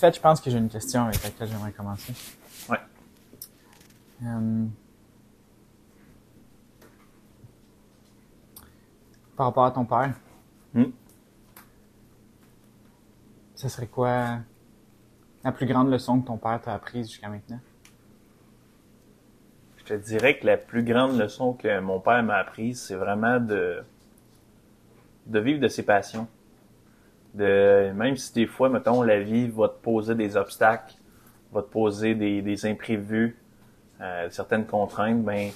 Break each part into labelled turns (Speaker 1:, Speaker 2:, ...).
Speaker 1: En fait, je pense que j'ai une question avec laquelle j'aimerais commencer.
Speaker 2: Ouais.
Speaker 1: Euh, par rapport à ton père,
Speaker 2: Hmm?
Speaker 1: ce serait quoi la plus grande leçon que ton père t'a apprise jusqu'à maintenant?
Speaker 2: Je te dirais que la plus grande leçon que mon père m'a apprise, c'est vraiment de, de vivre de ses passions. De, même si des fois, mettons, la vie va te poser des obstacles, va te poser des, des imprévus, euh, certaines contraintes, ben,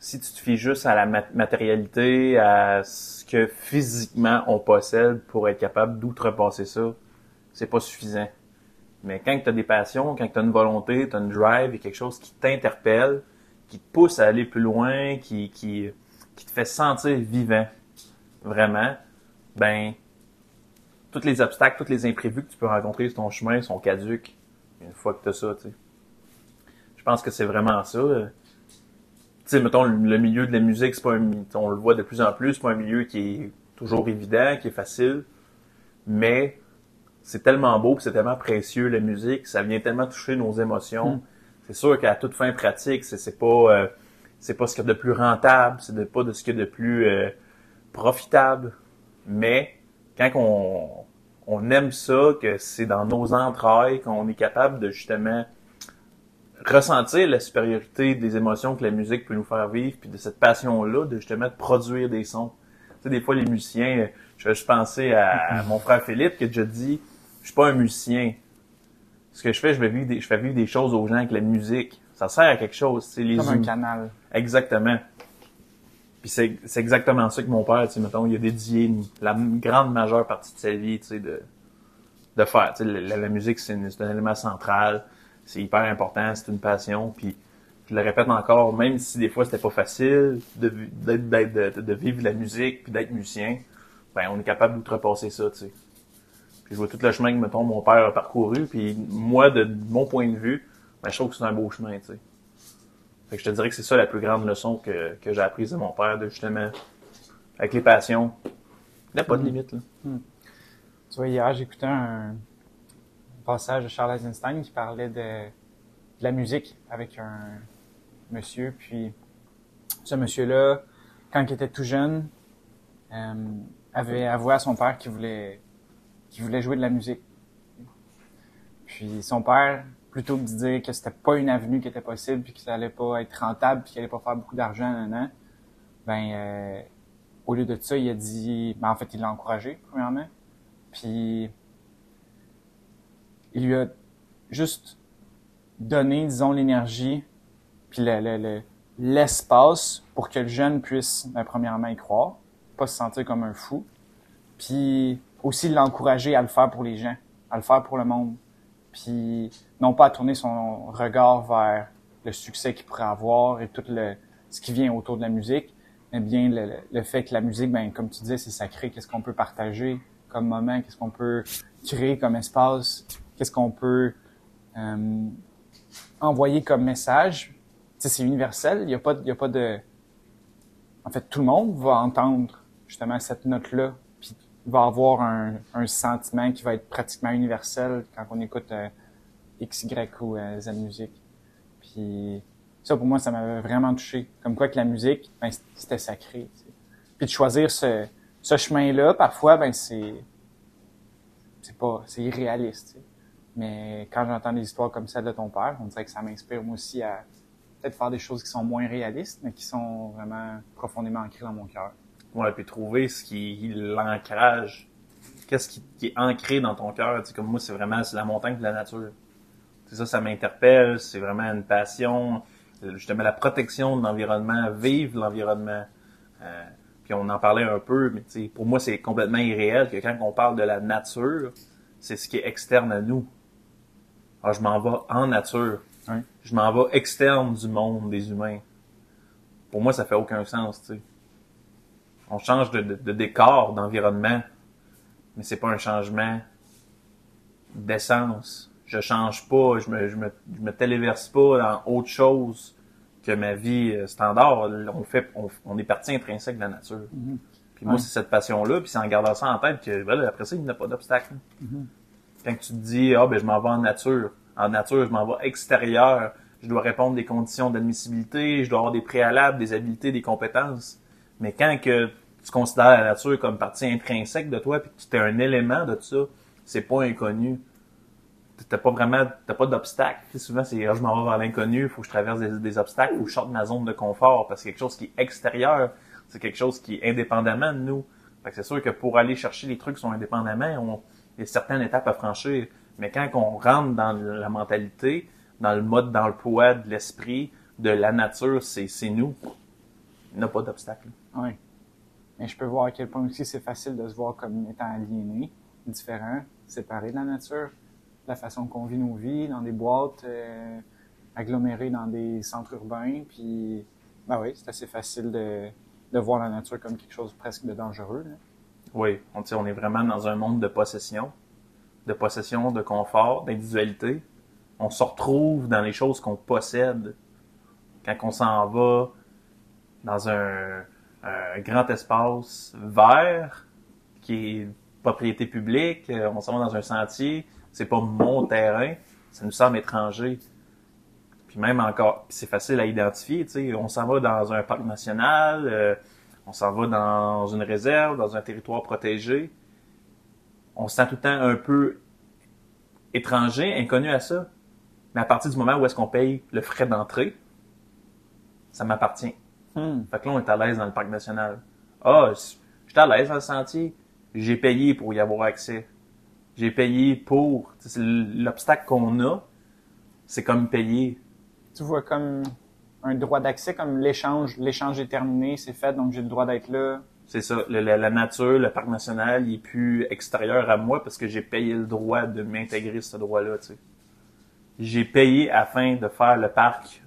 Speaker 2: si tu te fies juste à la mat- matérialité, à ce que physiquement on possède pour être capable d'outrepasser ça, c'est pas suffisant. Mais quand tu as des passions, quand tu as une volonté, tu as une drive et quelque chose qui t'interpelle, qui te pousse à aller plus loin, qui, qui, qui te fait sentir vivant, vraiment, ben, tous les obstacles, tous les imprévus que tu peux rencontrer sur ton chemin sont caduques une fois que tu as ça, tu sais. Je pense que c'est vraiment ça. euh. Tu sais, mettons, le, milieu de la musique, c'est pas un, on le voit de plus en plus, c'est pas un milieu qui est toujours évident, qui est facile, mais c'est tellement beau, c'est tellement précieux la musique, ça vient tellement toucher nos émotions.
Speaker 1: Mm.
Speaker 2: C'est sûr qu'à toute fin pratique, c'est c'est pas euh, c'est pas ce qu'il y a de plus rentable, c'est de, pas de ce qu'il y a de plus euh, profitable, mais quand on on aime ça, que c'est dans nos entrailles qu'on est capable de justement ressentir la supériorité des émotions que la musique peut nous faire vivre, puis de cette passion-là, de justement de produire des sons. Tu sais, des fois, les musiciens, je vais juste penser à mon frère Philippe qui a déjà dit, je suis pas un musicien. Ce que je fais, je vais vivre des, je fais vivre des choses aux gens avec la musique. Ça sert à quelque chose. C'est les
Speaker 1: Comme un canal.
Speaker 2: Exactement. C'est, c'est exactement ça que mon père, tu sais, mettons, il a dédié la grande majeure partie de sa vie, tu sais, de, de faire. Tu sais, la, musique, c'est, un élément central. C'est hyper important, c'est une passion. Puis je le répète encore, même si des fois c'était pas facile de, d'être, d'être- de, de vivre la musique puis d'être musicien, ben on est capable d'outrepasser ça, tu sais. Puis je vois tout le chemin que, mettons, mon père a parcouru. Puis moi, de mon point de vue, ben, je trouve que c'est un beau chemin, tu sais. Fait que je te dirais que c'est ça la plus grande leçon que, que j'ai apprise de mon père, de justement, avec les passions. Il n'y a pas de
Speaker 1: Mhm.
Speaker 2: limite, là.
Speaker 1: Tu vois, hier, j'écoutais un passage de Charles Eisenstein qui parlait de, de la musique avec un monsieur. Puis, ce monsieur-là, quand il était tout jeune, euh, avait avoué à son père qu'il voulait, qu'il voulait jouer de la musique. Puis, son père, plutôt que de dire que c'était pas une avenue qui était possible, puis que ça allait pas être rentable, puis qu'il allait pas faire beaucoup d'argent, nan, nan, ben, euh, au lieu de ça, il a dit, ben, en fait, il l'a encouragé, premièrement. Puis il lui a juste donné, disons, l'énergie, puis le- l'espace pour que le jeune puisse, ben, premièrement, y croire, pas se sentir comme un fou, puis aussi l'encourager à le faire pour les gens, à le faire pour le monde, puis non pas à tourner son regard vers le succès qu'il pourrait avoir et tout le, ce qui vient autour de la musique, mais bien le, le fait que la musique, ben, comme tu disais, c'est sacré, qu'est-ce qu'on peut partager comme moment, qu'est-ce qu'on peut créer comme espace, qu'est-ce qu'on peut euh, envoyer comme message? C'est universel, il n'y a pas, a pas de... En fait, tout le monde va entendre justement cette note-là, puis va avoir un, un sentiment qui va être pratiquement universel quand on écoute euh, X, Y ou euh, Z musique. Puis ça, pour moi, ça m'avait vraiment touché. Comme quoi que la musique, ben, c'était sacré. tu sais. Puis de choisir ce, ce chemin-là, parfois, ben c'est c'est pas c'est irréaliste. tu sais. Mais quand j'entends des histoires comme celle de ton père, on dirait que ça m'inspire moi aussi à peut-être faire des choses qui sont moins réalistes, mais qui sont vraiment profondément ancrées dans mon cœur.
Speaker 2: Ouais, puis trouver ce qui l'ancrage. Qu'est-ce qui, est ancré dans ton cœur? Comme moi, c'est vraiment la montagne de la nature. C'est ça, ça m'interpelle. C'est vraiment une passion. Justement, la protection de l'environnement, vivre l'environnement. Euh, puis on en parlait un peu, mais pour moi, c'est complètement irréel que quand on parle de la nature, c'est ce qui est externe à nous. Alors, je m'en vais en nature.
Speaker 1: Ouais.
Speaker 2: Je m'en vais externe du monde des humains. Pour moi, ça fait aucun sens, tu sais. On change de, de- de décor, d'environnement, mais c'est pas un changement d'essence. Je change pas, je me, je me, je me téléverse pas dans autre chose que ma vie euh, standard. On fait, on, on est parti intrinsèque de la nature. Puis moi,
Speaker 1: Ouais.
Speaker 2: c'est cette passion-là, puis c'est en gardant ça en tête que, ben après ça, il n'y a pas d'obstacle. Quand tu te dis, ah, ben, je m'en vais en nature. En nature, je m'en vais extérieur. Je dois répondre des conditions d'admissibilité, je dois avoir des préalables, des habiletés, des compétences. Mais quand que tu considères la nature comme partie intrinsèque de toi, puis que tu es un élément de tout ça, c'est pas inconnu. T'as pas vraiment, t'as pas d'obstacle. Souvent, c'est, ah, je m'en vais vers l'inconnu, faut que je traverse des, obstacles, ou je sorte ma zone de confort, parce que quelque chose qui est extérieur, c'est quelque chose qui est indépendamment de nous. Fait que c'est sûr que pour aller chercher les trucs qui sont indépendamment, on, il y a certaines étapes à franchir. Mais quand on rentre dans la mentalité, dans le mode d'emploi de l'esprit, de la nature, c'est, c'est nous. Il n'y a pas d'obstacle.
Speaker 1: Oui. Mais je peux voir à quel point aussi c'est facile de se voir comme étant aliéné, différent, séparé de la nature la façon qu'on vit nos vies, dans des boîtes euh, agglomérées dans des centres urbains. Puis, ben oui, c'est assez facile de, de voir la nature comme quelque chose presque de dangereux.
Speaker 2: Oui, on, on est vraiment dans un monde de possession, de possession, de confort, d'individualité. On se retrouve dans les choses qu'on possède. Quand on s'en va dans un, un grand espace vert qui est propriété publique, euh, on s'en va dans un sentier, c'est pas mon terrain, ça nous semble étranger. Puis même encore, c'est facile à identifier, tu sais, on s'en va dans un parc national, euh, on s'en va dans une réserve, dans un territoire protégé. On se sent tout le temps un peu étranger, inconnu à ça. Mais à partir du moment où est-ce qu'on paye le frais d'entrée, ça m'appartient. Hmm. Fait que là, on est à l'aise dans le parc national. Ah, je suis à l'aise dans le sentier. J'ai payé pour y avoir accès j'ai payé pour. L'obstacle qu'on a, c'est comme payer.
Speaker 1: Tu vois comme un droit d'accès, comme l'échange, l'échange est terminé, c'est fait, donc j'ai le droit d'être là.
Speaker 2: C'est ça. la, nature, le parc national, il est plus extérieur à moi parce que j'ai payé le droit de m'intégrer ce droit-là. Tu sais. J'ai payé afin de faire le parc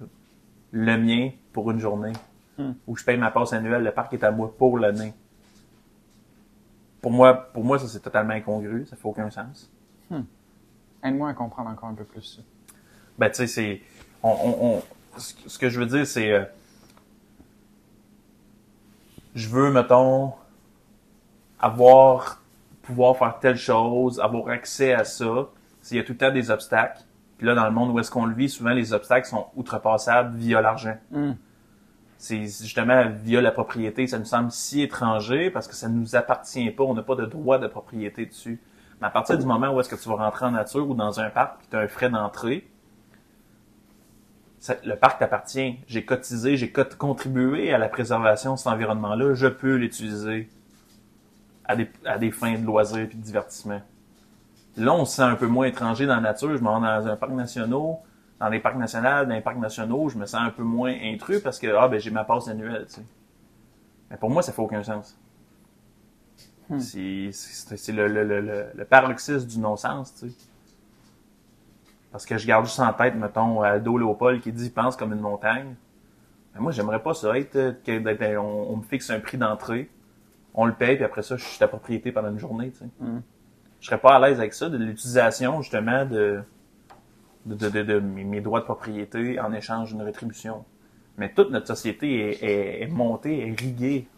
Speaker 2: le mien pour une journée. Hmm. Où je paye ma passe annuelle, le parc est à moi pour l'année pour moi, pour moi, ça c'est totalement incongru, ça fait aucun sens.
Speaker 1: Hmm. Aide-moi à comprendre encore un peu plus ça.
Speaker 2: Ben tu sais, c'est, on, on, ce que je veux dire, c'est, euh, je veux, mettons, avoir, pouvoir faire telle chose, avoir accès à ça. S'il y a tout le temps des obstacles. Puis là, dans le monde où est-ce qu'on le vit, souvent les obstacles sont outrepassables via l'argent. Hmm c'est justement via la propriété, ça nous semble si étranger parce que ça ne nous appartient pas, on n'a pas de droit de propriété dessus. Mais à partir du moment où est-ce que tu vas rentrer en nature ou dans un parc et tu as un frais d'entrée, le parc t'appartient. J'ai cotisé, j'ai contribué à la préservation de cet environnement-là, je peux l'utiliser à des, fins de loisirs et de divertissement. Là, on se sent un peu moins étranger dans la nature. Je m'en vais dans un parc national, dans les parcs nationaux, dans les parcs nationaux, je me sens un peu moins intrus parce que ah ben j'ai ma passe annuelle, tu sais. Mais pour moi, ça fait aucun sens. Hmm. C'est le, le, le, le, paroxysme du non-sens, tu sais. Parce que je garde juste en tête, mettons, Aldo Léopold qui dit pense comme une montagne. Mais moi, j'aimerais pas ça être, que, on, me fixe un prix d'entrée, on le paye, puis après ça, je suis ta propriété pendant une journée, tu sais. Hmm. Je serais pas à l'aise avec ça, de l'utilisation, justement, de de, de, de, mes droits de propriété en échange d'une rétribution. Mais toute notre société est, est, montée, est riguée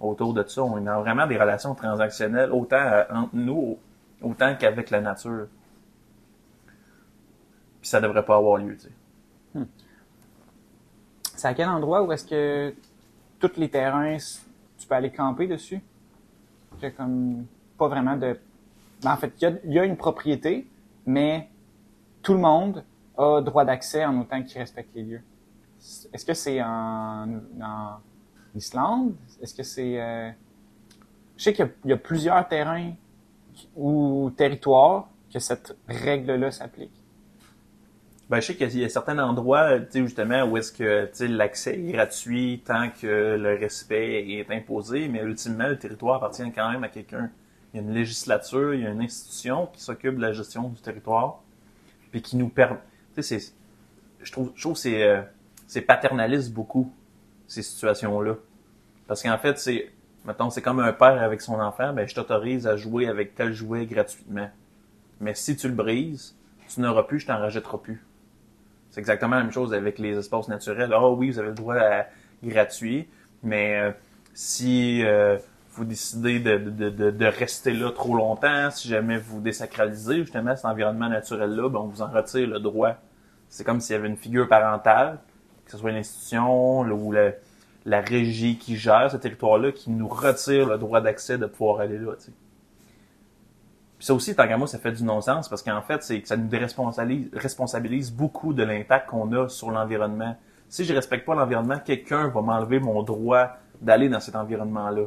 Speaker 2: autour de ça. On a vraiment des relations transactionnelles, autant euh, entre nous, autant qu'avec la nature. Puis ça devrait pas avoir lieu, tu sais. Hmm.
Speaker 1: C'est à quel endroit où est-ce que tous les terrains, tu peux aller camper dessus? a comme pas vraiment de... Ben, en fait, il y a, une propriété, mais tout le monde a droit d'accès en autant qu'il respecte les lieux. Est-ce que c'est en, en, Islande? Est-ce que c'est... Euh... Je sais qu'il y, a plusieurs terrains ou territoires que cette règle-là s'applique.
Speaker 2: Ben, je sais qu'il y a certains endroits, justement, où est-ce que, l'accès est gratuit tant que le respect est imposé, mais ultimement, le territoire appartient quand même à quelqu'un. Il y a une législature, il y a une institution qui s'occupe de la gestion du territoire puis qui nous permet. Tu sais, c'est, je trouve, je trouve c'est, euh, c'est paternaliste beaucoup ces situations-là, parce qu'en fait, c'est, mettons, c'est comme un père avec son enfant, ben je t'autorise à jouer avec tel jouet gratuitement. Mais si tu le brises, tu n'auras plus, je t'en rajouterai plus. C'est exactement la même chose avec les espaces naturels. Ah oui, vous avez le droit à gratuit, mais euh, si euh, vous décidez de, de, de, de rester là trop longtemps, si jamais vous désacralisez justement cet environnement naturel-là, ben on vous en retire le droit. C'est comme s'il y avait une figure parentale, que ce soit l'institution ou la, la régie qui gère ce territoire-là, qui nous retire le droit d'accès de pouvoir aller là. Tu sais. Puis ça aussi, tant qu'à moi, ça fait du non-sens parce qu'en fait, c'est que ça nous déresponsabilise responsabilise beaucoup de l'impact qu'on a sur l'environnement. Si je respecte pas l'environnement, quelqu'un va m'enlever mon droit d'aller dans cet environnement-là.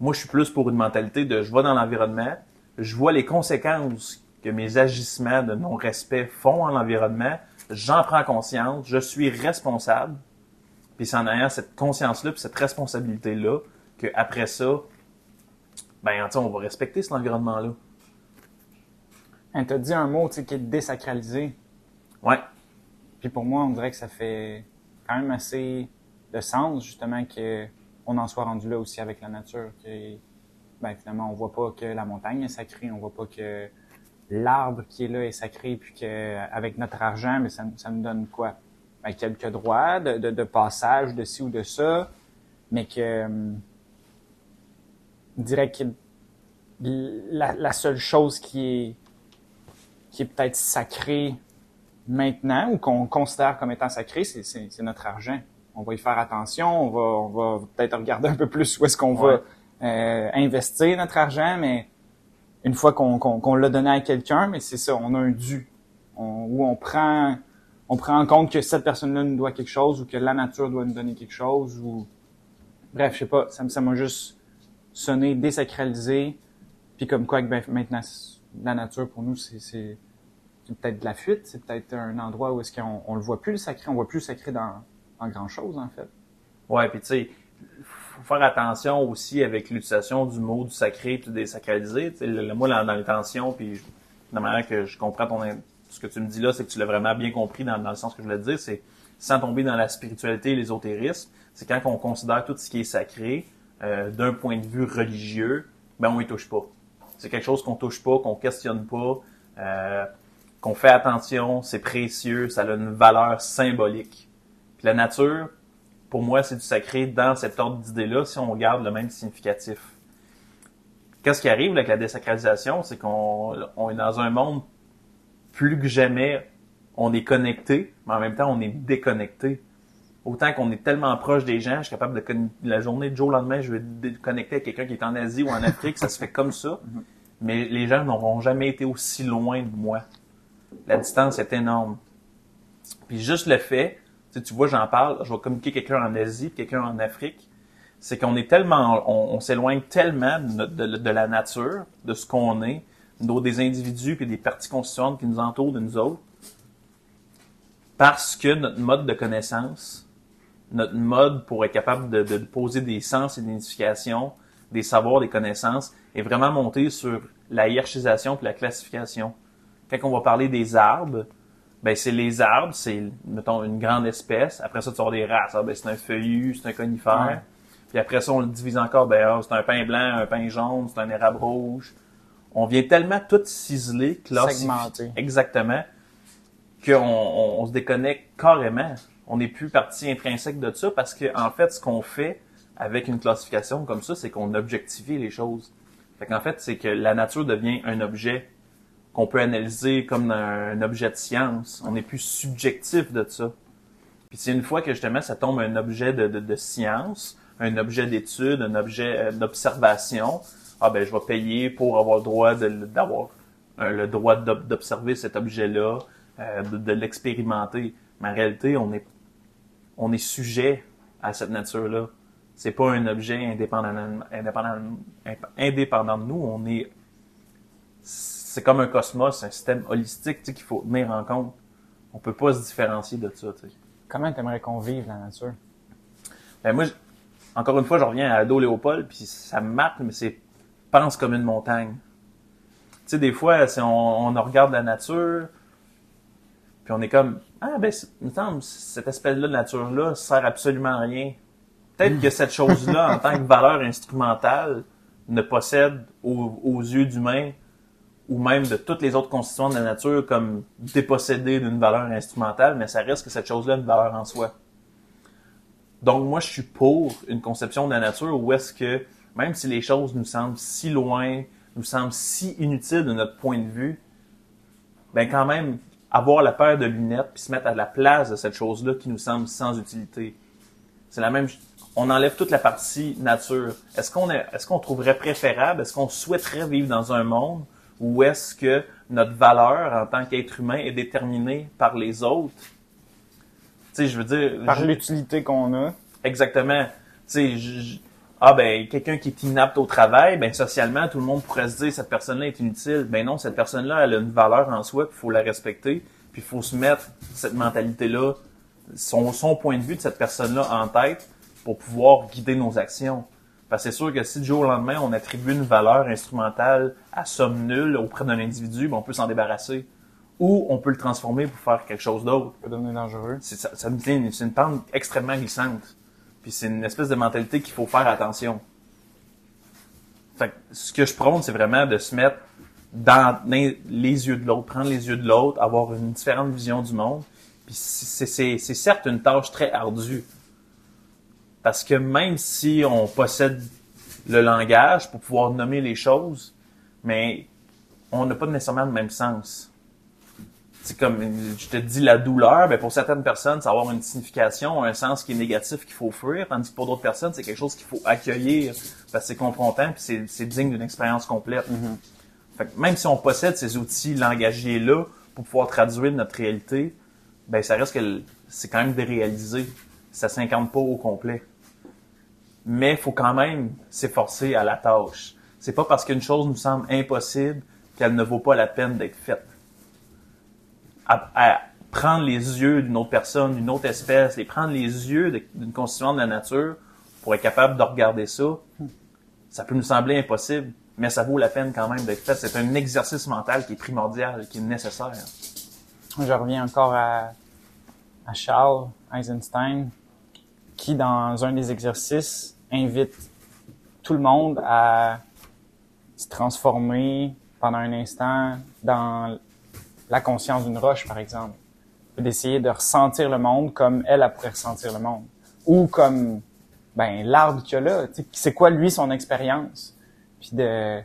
Speaker 2: Moi, je suis plus pour une mentalité de je vais dans l'environnement, je vois les conséquences que mes agissements de non-respect font en l'environnement, j'en prends conscience, je suis responsable, puis c'est en ayant cette conscience-là, puis cette responsabilité-là, qu'après ça, ben, on va respecter cet environnement-là.
Speaker 1: Tu as dit un mot qui est désacralisé.
Speaker 2: Ouais.
Speaker 1: Puis pour moi, on dirait que ça fait quand même assez de sens, justement, que on en soit rendu là aussi avec la nature. Que, ben, finalement, on voit pas que la montagne est sacrée, on voit pas que l'arbre qui est là est sacré, puis que avec notre argent, mais ça, ça nous donne quoi? Ben, quelques droits de, passage de ci ou de ça, mais que hum, je que la, la, seule chose qui est qui est peut-être sacrée maintenant ou qu'on considère comme étant sacrée, c'est notre argent on va y faire attention, on va, on va peut-être regarder un peu plus où est-ce qu'on va euh, investir notre argent, mais une fois qu'on qu'on l'a donné à quelqu'un, mais c'est ça, on a un dû, on, où on prend on prend en compte que cette personne-là nous doit quelque chose ou que la nature doit nous donner quelque chose ou bref, je sais pas, ça ça m'a juste sonné désacralisé, puis comme quoi que ben, maintenant la nature pour nous c'est c'est peut-être de la fuite, c'est peut-être un endroit où est-ce qu'on on le voit plus le sacré, on voit plus le sacré dans en grand-chose, en fait.
Speaker 2: Ouais, puis tu sais, faut faire attention aussi avec l'utilisation du mot du sacré puis du désacralisé. Tu sais, le, moi, dans, l'intention, puis la manière que je comprends ton ce que tu me dis là, c'est que tu l'as vraiment bien compris dans, dans, le sens que je voulais dire, c'est sans tomber dans la spiritualité et l'ésotérisme, c'est quand on considère tout ce qui est sacré euh, d'un point de vue religieux, ben on y touche pas. C'est quelque chose qu'on touche pas, qu'on questionne pas, euh, qu'on fait attention, c'est précieux, ça a une valeur symbolique la nature, pour moi, c'est du sacré dans cet ordre d'idées-là si on garde le même significatif. Qu'est-ce qui arrive avec la désacralisation? C'est qu'on est dans un monde plus que jamais, on est connecté, mais en même temps, on est déconnecté. Autant qu'on est tellement proche des gens, je suis capable de la journée de jour au lendemain, je vais connecter à quelqu'un qui est en Asie ou en Afrique, ça se fait comme ça. Mais les gens n'auront jamais été aussi loin de moi. La distance est énorme. Puis juste le fait tu vois, j'en parle, je vais communiquer quelqu'un en Asie, quelqu'un en Afrique. C'est qu'on est tellement, on, s'éloigne tellement de, la nature, de ce qu'on est, des individus et des parties constituantes qui nous entourent de nous autres, parce que notre mode de connaissance, notre mode pour être capable de, poser des sens et d'identification, des savoirs, des connaissances, est vraiment monté sur la hiérarchisation et la classification. Quand on va parler des arbres, ben c'est les arbres, c'est mettons une grande espèce. Après ça, tu as des races. Ah, ben, c'est un feuillu, c'est un conifère. Puis après ça, on le divise encore. Ben ah, c'est un pain blanc, un pain jaune, c'est un érable rouge. On vient tellement tout ciseler,
Speaker 1: classifier,
Speaker 2: exactement, qu'on on, on, se déconnecte carrément. On n'est plus partie intrinsèque de ça parce que en fait, ce qu'on fait avec une classification comme ça, c'est qu'on objectifie les choses. Fait qu'en fait, c'est que la nature devient un objet qu'on peut analyser comme un, objet de science. On est plus subjectif de ça. Puis c'est une fois que justement ça tombe un objet de, de, science, un objet d'étude, un objet euh, d'observation, ah ben je vais payer pour avoir le droit d'avoir le droit d'observer cet objet-là, euh, de, l'expérimenter. Mais en réalité, on est on est sujet à cette nature-là. C'est pas un objet indépendant, indépendant, indépendant de nous. On est c'est comme un cosmos, un système holistique qu'il faut tenir en compte. On peut pas se différencier de ça. T'sais.
Speaker 1: Comment t'aimerais qu'on vive la nature?
Speaker 2: Ben moi, encore une fois, je reviens à Ado Léopold, puis ça me marque, mais c'est pense comme une montagne. Tu sais, des fois, si on, regarde la nature, puis on est comme ah ben il me semble cette espèce-là de nature-là sert absolument à rien. Peut-être que cette chose-là, en tant que valeur instrumentale, ne possède aux yeux d'humains ou même de toutes les autres constituants de la nature comme dépossédés d'une valeur instrumentale, mais ça reste que cette chose-là a une valeur en soi. Donc moi, je suis pour une conception de la nature où est-ce que même si les choses nous semblent si loin, nous semblent si inutiles de notre point de vue, ben quand même avoir la paire de lunettes puis se mettre à la place de cette chose-là qui nous semble sans utilité. C'est la même on enlève toute la partie nature. Est-ce qu'on est, est-ce qu'on trouverait préférable, est-ce qu'on souhaiterait vivre dans un monde où est-ce que notre valeur en tant qu'être humain est déterminée par les autres? Tu sais, je veux dire.
Speaker 1: Par l'utilité qu'on a.
Speaker 2: Exactement. Tu sais, ah ben quelqu'un qui est inapte au travail, ben socialement tout le monde pourrait se dire cette personne-là est inutile. Ben non, cette personne-là elle a une valeur en soi, il faut la respecter, puis il faut se mettre cette mentalité-là, son, son point de vue de cette personne-là en tête pour pouvoir guider nos actions. Parce que c'est sûr que si du jour au lendemain on attribue une valeur instrumentale à somme nulle auprès d'un individu, ben on peut s'en débarrasser. Ou on peut le transformer pour faire quelque chose d'autre.
Speaker 1: Ça peut devenir dangereux.
Speaker 2: C'est ça, ça c'est une pente extrêmement glissante. Puis c'est une espèce de mentalité qu'il faut faire attention. Fait que ce que je prône, c'est vraiment de se mettre dans les yeux de l'autre, prendre les yeux de l'autre, avoir une différente vision du monde. Puis c'est certes une tâche très ardue. Parce que même si on possède le langage pour pouvoir nommer les choses, mais on n'a pas nécessairement le même sens c'est comme je te dis la douleur, ben pour certaines personnes, ça va avoir une signification, un sens qui est négatif qu'il faut fuir, tandis que pour d'autres personnes, c'est quelque chose qu'il faut accueillir parce que c'est confrontant puis c'est digne d'une expérience complète. Mm-hmm. fait que même si on possède ces outils langagiers là pour pouvoir traduire notre réalité, ben ça reste que c'est quand même déréalisé. Ça s'incarne pas au complet. Mais faut quand même s'efforcer à la tâche. C'est pas parce qu'une chose nous semble impossible qu'elle ne vaut pas la peine d'être faite à, prendre les yeux d'une autre personne, d'une autre espèce, et prendre les yeux d'une constituante de la nature pour être capable de regarder ça, ça peut nous sembler impossible, mais ça vaut la peine quand même d'être fait. C'est un exercice mental qui est primordial, qui est nécessaire.
Speaker 1: Je reviens encore à, à Charles Eisenstein, qui dans un des exercices invite tout le monde à se transformer pendant un instant dans la conscience d'une roche, par exemple. D'essayer de ressentir le monde comme elle, a pourrait ressentir le monde. Ou comme ben l'arbre qu'il y a là. C'est quoi, lui, son expérience? Puis de...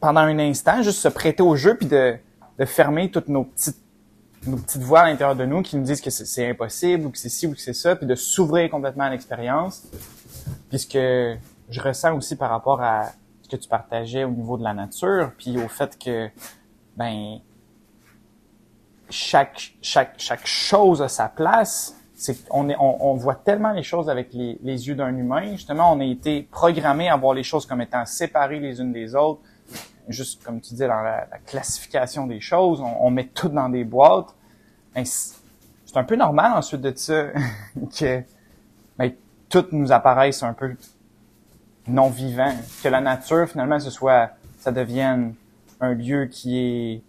Speaker 1: Pendant un instant, juste se prêter au jeu, puis de, de fermer toutes nos petites nos petites voix à l'intérieur de nous qui nous disent que c'est impossible ou que c'est ci ou que c'est ça, puis de s'ouvrir complètement à l'expérience. Puisque je ressens aussi par rapport à que tu partageais au niveau de la nature, puis au fait que ben chaque chaque chaque chose a sa place. C'est on est on, voit tellement les choses avec les yeux d'un humain. Justement, on a été programmé à voir les choses comme étant séparées les unes des autres. Juste comme tu disais dans la, classification des choses, on, met tout dans des boîtes. Ben, c'est un peu normal ensuite de ça que ben, tout nous apparaisse un peu non vivant, que la nature finalement ce soit, ça devienne un lieu qui est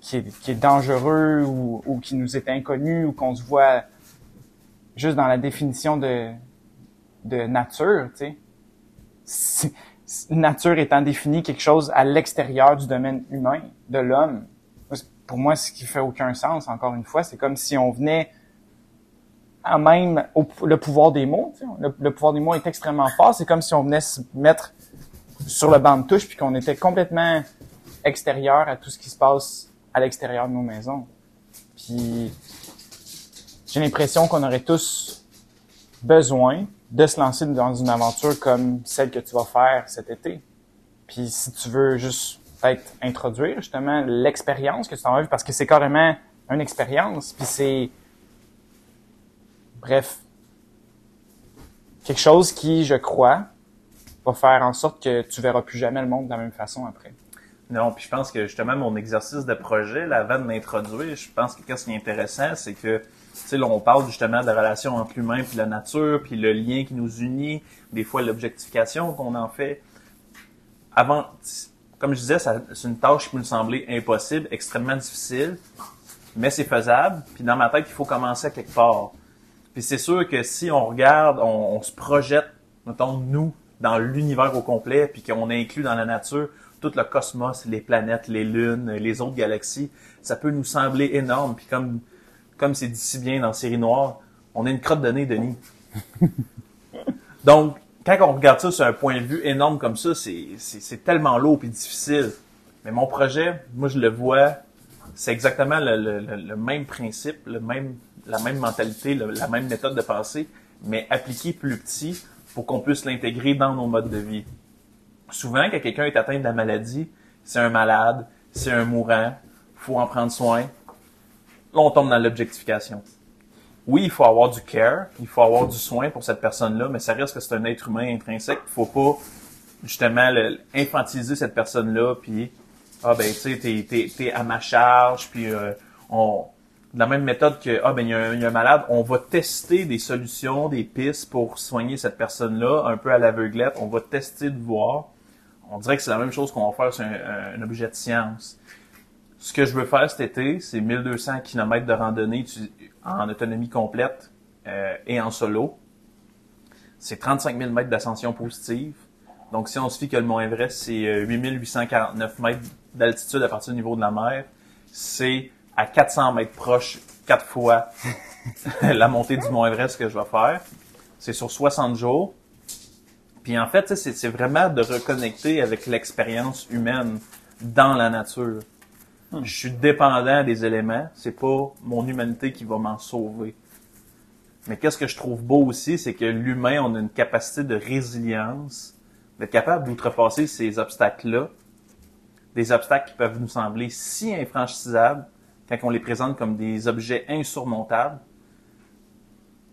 Speaker 1: qui est, dangereux ou, ou qui nous est inconnu ou qu'on se voit juste dans la définition de de nature, tu sais. Nature étant définie quelque chose à l'extérieur du domaine humain, de l'homme. Pour moi, ce qui fait aucun sens, encore une fois, c'est comme si on venait à même le pouvoir des mots. Le, pouvoir des mots est extrêmement fort. C'est comme si on venait se mettre sur le banc de touche puis qu'on était complètement extérieur à tout ce qui se passe à l'extérieur de nos maisons. Puis j'ai l'impression qu'on aurait tous besoin de se lancer dans une aventure comme celle que tu vas faire cet été. Puis si tu veux juste peut-être introduire justement l'expérience que tu en as parce que c'est carrément une expérience, puis c'est Bref, quelque chose qui, je crois, va faire en sorte que tu verras plus jamais le monde de la même façon après.
Speaker 2: Non, puis je pense que justement mon exercice de projet, là, avant de m'introduire, je pense que ce qui est intéressant, c'est que là, on parle justement de la relation entre l'humain puis la nature, puis le lien qui nous unit, des fois l'objectification qu'on en fait. Avant, comme je disais, c'est une tâche qui me semblait impossible, extrêmement difficile, mais c'est faisable. Puis dans ma tête, il faut commencer à quelque part. Puis c'est sûr que si on regarde, on, se projette, mettons, nous, dans l'univers au complet, puis qu'on inclut dans la nature tout le cosmos, les planètes, les lunes, les autres galaxies, ça peut nous sembler énorme. Puis comme comme c'est dit si bien dans Série Noire, on a une crotte de nez, Denis. Donc, quand on regarde ça sur un point de vue énorme comme ça, c'est, tellement lourd et difficile. Mais mon projet, moi, je le vois, c'est exactement le, le, le, même principe, le même, la même mentalité, la même méthode de pensée, mais appliqué plus petit pour qu'on puisse l'intégrer dans nos modes de vie. Souvent, quand quelqu'un est atteint de la maladie, c'est un malade, c'est un mourant, faut en prendre soin. Là, on tombe dans l'objectification. Oui, il faut avoir du care, il faut avoir du soin pour cette personne-là, mais ça reste que c'est un être humain intrinsèque. Il faut pas justement infantiliser cette personne-là, puis ah ben tu sais t'es, t'es, t'es à ma charge, puis euh, on de la même méthode que ah ben il y, a un, y, a un malade, on va tester des solutions, des pistes pour soigner cette personne-là, un peu à l'aveuglette. On va tester de voir. On dirait que c'est la même chose qu'on va faire sur un, un objet de science. Ce que je veux faire cet été, c'est 1200 km de randonnée en autonomie complète euh, et en solo. C'est 35 000 mètres d'ascension positive. Donc, si on se fie que le Mont Everest, c'est 8849 euh, mètres d'altitude à partir du niveau de la mer, c'est à 400 mètres proche, quatre fois la montée du Mont Everest que je vais faire. C'est sur 60 jours. Puis en fait, c'est vraiment de reconnecter avec l'expérience humaine dans la nature. Hmm. Je suis dépendant des éléments. C'est pas mon humanité qui va m'en sauver. Mais qu'est-ce que je trouve beau aussi, c'est que l'humain, on a une capacité de résilience, d'être capable d'outrepasser ces obstacles-là, des obstacles qui peuvent nous sembler si infranchissables quand on les présente comme des objets insurmontables.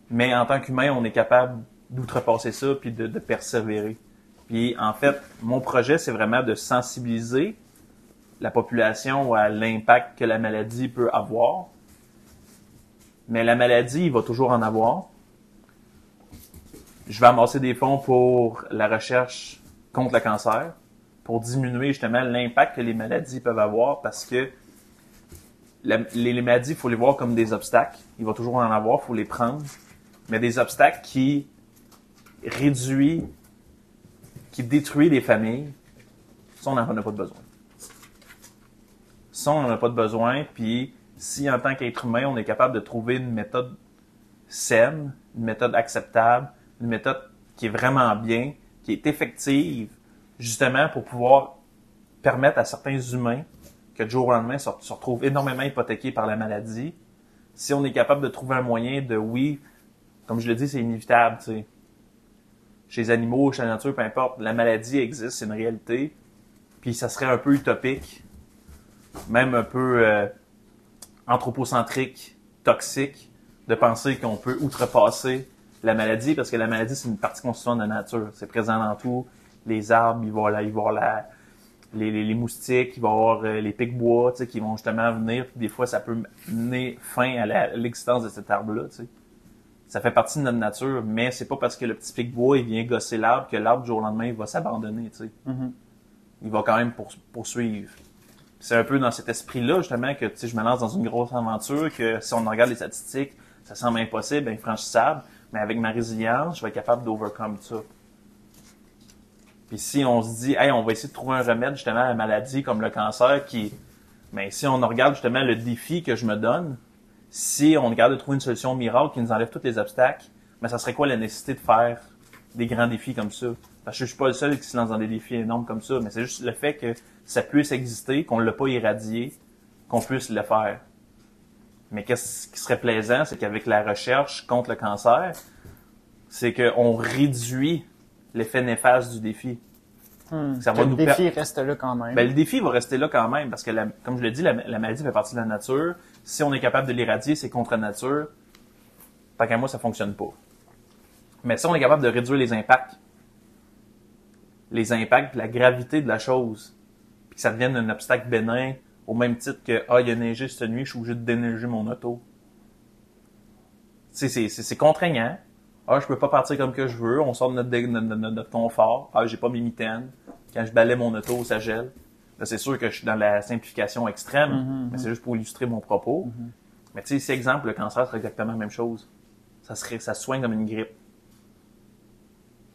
Speaker 2: Mais en tant qu'humain, on est capable d'outrepasser ça puis de, de persévérer. Puis en fait, mon projet, c'est vraiment de sensibiliser la population à l'impact que la maladie peut avoir. Mais la maladie, il va toujours en avoir. Je vais amasser des fonds pour la recherche contre le cancer, pour diminuer justement l'impact que les maladies peuvent avoir parce que les, maladies, il faut les voir comme des obstacles. Il va toujours en avoir, il faut les prendre. Mais des obstacles qui réduisent, qui détruisent les familles, ça, on n'en a pas besoin. Ça, on n'en a pas de besoin. Puis, si en tant qu'être humain, on est capable de trouver une méthode saine, une méthode acceptable, une méthode qui est vraiment bien, qui est effective, justement pour pouvoir permettre à certains humains que du jour au lendemain se, retrouvent énormément hypothéqués par la maladie, si on est capable de trouver un moyen de, oui, comme je le dis, c'est inévitable, tu sais. Chez les animaux, chez la nature, peu importe, la maladie existe, c'est une réalité. Puis ça serait un peu utopique même un peu euh, anthropocentrique, toxique, de penser qu'on peut outrepasser la maladie, parce que la maladie, c'est une partie constituante de la nature. C'est présent dans tout. Les arbres, il va là, il va là, les, les, moustiques, il va y avoir euh, les pics bois, tu sais, qui vont justement venir. des fois, ça peut mener fin à l'existence de cet arbre-là, tu sais. Ça fait partie de notre nature, mais c'est pas parce que le petit pic bois, il vient gosser l'arbre que l'arbre, du jour au lendemain, il va s'abandonner, tu sais. Mm-hmm. Il va quand même poursuivre c'est un peu dans cet esprit-là, justement, que je me lance dans une grosse aventure, que si on regarde les statistiques, ça semble impossible, infranchissable, mais avec ma résilience, je vais être capable d'overcome ça. Puis si on se dit, hey, on va essayer de trouver un remède justement à la maladie comme le cancer, qui, mais si on regarde justement le défi que je me donne, si on regarde de trouver une solution miracle qui nous enlève tous les obstacles, mais ça serait quoi la nécessité de faire? Des grands défis comme ça? Parce que je suis pas le seul qui se lance dans des défis énormes comme ça, mais c'est juste le fait que ça puisse exister, qu'on ne l'a pas irradié, qu'on puisse le faire. Mais qu'est-ce qui serait plaisant, c'est qu'avec la recherche contre le cancer, c'est qu'on réduit l'effet néfaste du défi.
Speaker 1: Hmm. ça va le défi reste là quand même.
Speaker 2: Ben, le défi va rester là quand même, parce que, comme je l'ai dit, la, maladie fait partie de la nature. Si on est capable de l'irradier, c'est contre nature. Tant qu'à moi, ça fonctionne pas. Mais si on est capable de réduire les impacts, les impacts, la gravité de la chose, que ça devienne un obstacle bénin au même titre que ah il a neigé cette nuit, je suis obligé de déneiger mon auto. C'est c'est contraignant. Ah je peux pas partir comme que je veux, on sort de notre, notre, confort. Ah j'ai pas mes mitaines. Quand je balais mon auto, ça gèle. Là c'est sûr que je suis dans la simplification extrême, mm-hmm, mais c'est mm-hmm. juste pour illustrer mon propos. Mm-hmm. Mais tu sais, si exemple le cancer serait exactement la même chose. Ça serait ça soigne comme une grippe.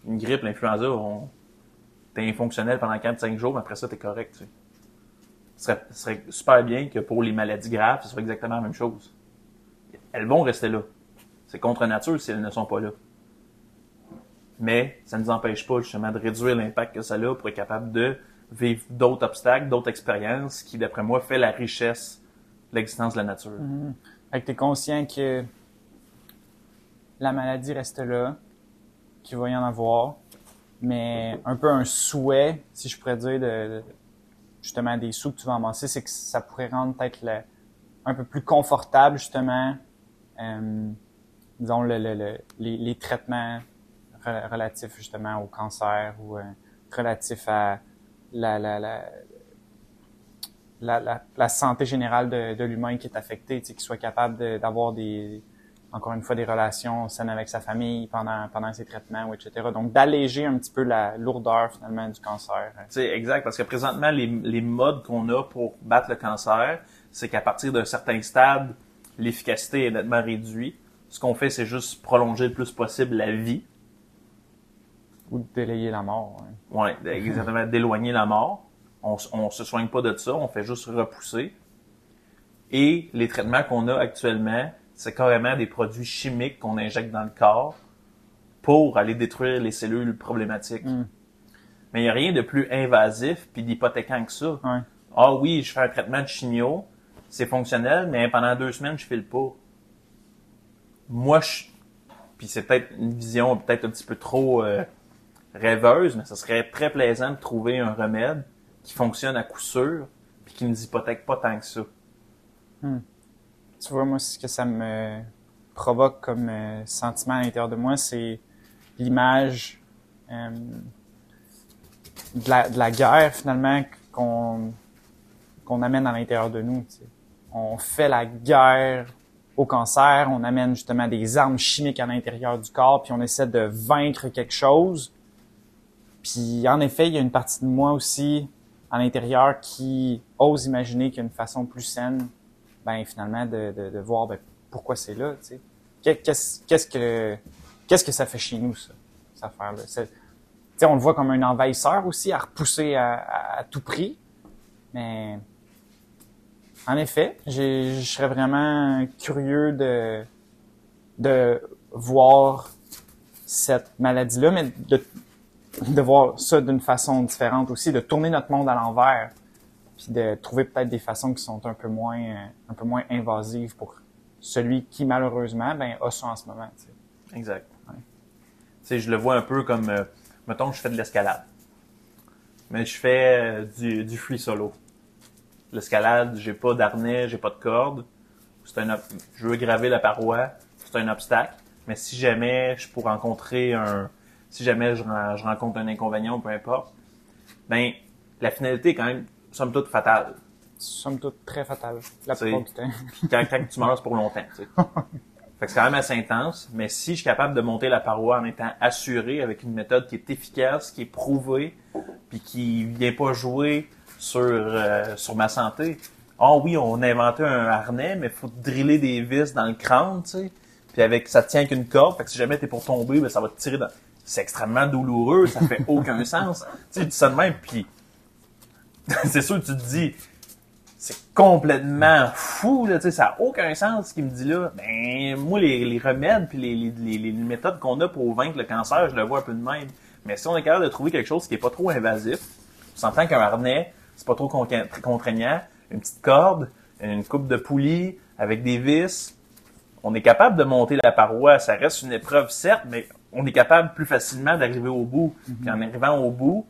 Speaker 2: Une grippe, l'influenza, on t'es infonctionnel pendant 4-5 jours, mais après ça, t'es correct. Ce serait, super bien que pour les maladies graves, ce soit exactement la même chose. Elles vont rester là. C'est contre nature si elles ne sont pas là. mais ça ne nous empêche pas justement de réduire l'impact que ça a pour être capable de vivre d'autres obstacles, d'autres expériences, qui d'après moi fait la richesse de l'existence de la nature.
Speaker 1: Mm tu es conscient que la maladie reste là, qu'il va y en avoir, mais un peu un souhait, si je pourrais dire, de, justement des sous que tu vas amasser, c'est que ça pourrait rendre peut-être un peu plus confortable justement, euh, disons le, le, les, les, traitements relatifs justement au cancer ou euh, relatifs à la, la, la, la, la, santé générale de, de l'humain qui est affecté, qu'il soit capable d'avoir des encore une fois des relations saines avec sa famille pendant pendant ses traitements ou etc. Donc d'alléger un petit peu la lourdeur finalement du cancer.
Speaker 2: C'est exact parce que présentement les, les modes qu'on a pour battre le cancer, c'est qu'à partir d'un certain stade, l'efficacité est nettement réduite. Ce qu'on fait, c'est juste prolonger le plus possible la vie.
Speaker 1: Ou délayer la mort.
Speaker 2: Oui, ouais, exactement, d'éloigner la mort. On, on se soigne pas de ça, on fait juste repousser. Et les traitements qu'on a actuellement, c'est carrément des produits chimiques qu'on injecte dans le corps pour aller détruire les cellules problématiques. Mm. Mais il n'y a rien de plus invasif puis d'hypothéquant que ça. Ah oui, je fais un traitement de chimio, c'est fonctionnel, mais pendant deux semaines, je file pas. Moi, je... Puis c'est peut-être une vision peut-être un petit peu trop euh, rêveuse, mais ce serait très plaisant de trouver un remède qui fonctionne à coup sûr puis qui ne nous hypothèque pas tant que ça.
Speaker 1: Hmm tu vois, moi, ce que ça me provoque comme euh, sentiment à l'intérieur de moi, c'est l'image euh, de, la, guerre, finalement, qu'on qu'on amène à l'intérieur de nous. On fait la guerre au cancer, on amène justement des armes chimiques à l'intérieur du corps, puis on essaie de vaincre quelque chose. Puis en effet, il y a une partie de moi aussi à l'intérieur qui ose imaginer qu'il y a une façon plus saine ben finalement de, de, de voir ben, pourquoi c'est là, tu sais. Qu'est-ce qu'est-ce que qu'est-ce que ça fait chez nous ça, cette affaire-là? Tu on le voit comme un envahisseur aussi à repousser à, à, tout prix, mais en effet, je serais vraiment curieux de de voir cette maladie-là, mais de, de voir ça d'une façon différente aussi, de tourner notre monde à l'envers puis de trouver peut-être des façons qui sont un peu moins euh, un peu moins invasives pour celui qui malheureusement ben a ça en ce moment.
Speaker 2: Exact. Ouais. je le vois un peu comme euh, mettons que je fais de l'escalade, mais je fais euh, du, du free solo. L'escalade, j'ai pas d'harnais, j'ai pas de corde. C'est un je veux graver la paroi, c'est un obstacle. Mais si jamais je pourrais rencontrer un, si jamais je, je rencontre un inconvénient, peu importe, ben la finalité est quand même somme toute fatale.
Speaker 1: Somme toute très fatale, la plupart du temps.
Speaker 2: quand, quand tu meurs, pour longtemps, tu sais. Fait que c'est quand même assez intense, mais si je suis capable de monter la paroi en étant assuré avec une méthode qui est efficace, qui est prouvée, puis qui vient pas jouer sur euh, sur ma santé. Ah oh, oui, on a inventé un harnais, mais faut driller des vis dans le crâne, tu sais. Puis avec ça tient qu'une corde, fait que si jamais t'es pour tomber, ben ça va te tirer dans. C'est extrêmement douloureux, ça fait aucun sens. Tu sais, dis ça de même, puis c'est sûr que tu te dis, c'est complètement fou, là, ça n'a aucun sens ce qu'il me dit là. Ben, moi, les, les remèdes puis les, les, les, méthodes qu'on a pour vaincre le cancer, je le vois un peu de même. Mais si on est capable de trouver quelque chose qui est pas trop invasif, on s'entend qu'un harnais, c'est pas trop contraignant, une petite corde, une coupe de poulie avec des vis, on est capable de monter la paroi. Ça reste une épreuve, certes, mais on est capable plus facilement d'arriver au bout. Mm-hmm. Puis en arrivant au bout,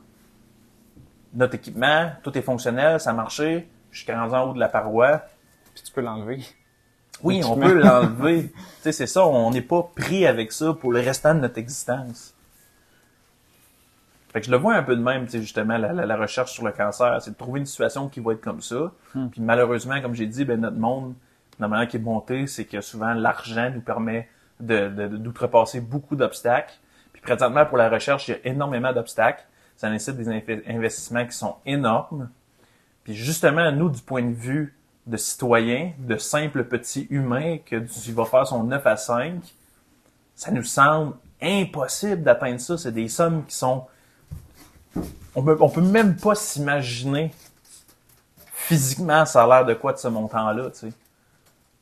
Speaker 2: notre équipement, tout est fonctionnel, ça a marché, je suis rendu en haut de la paroi.
Speaker 1: Puis tu peux l'enlever.
Speaker 2: Oui, on peut l'enlever. tu sais, c'est ça, on n'est pas pris avec ça pour le restant de notre existence. Fait que je le vois un peu de même, tu sais, justement, la, recherche sur le cancer, c'est de trouver une situation qui va être comme ça. Hmm. Puis malheureusement, comme j'ai dit, ben, notre monde, la manière qui est monté, c'est que souvent l'argent nous permet de, d'outrepasser beaucoup d'obstacles. Puis présentement, pour la recherche, il y a énormément d'obstacles ça nécessite des investissements qui sont énormes. Puis justement, nous, du point de vue de citoyen, de simple petit humain que tu vas faire son 9 à 5, ça nous semble impossible d'atteindre ça. C'est des sommes qui sont... On peut, on peut même pas s'imaginer physiquement ça a l'air de quoi de ce montant-là, tu sais.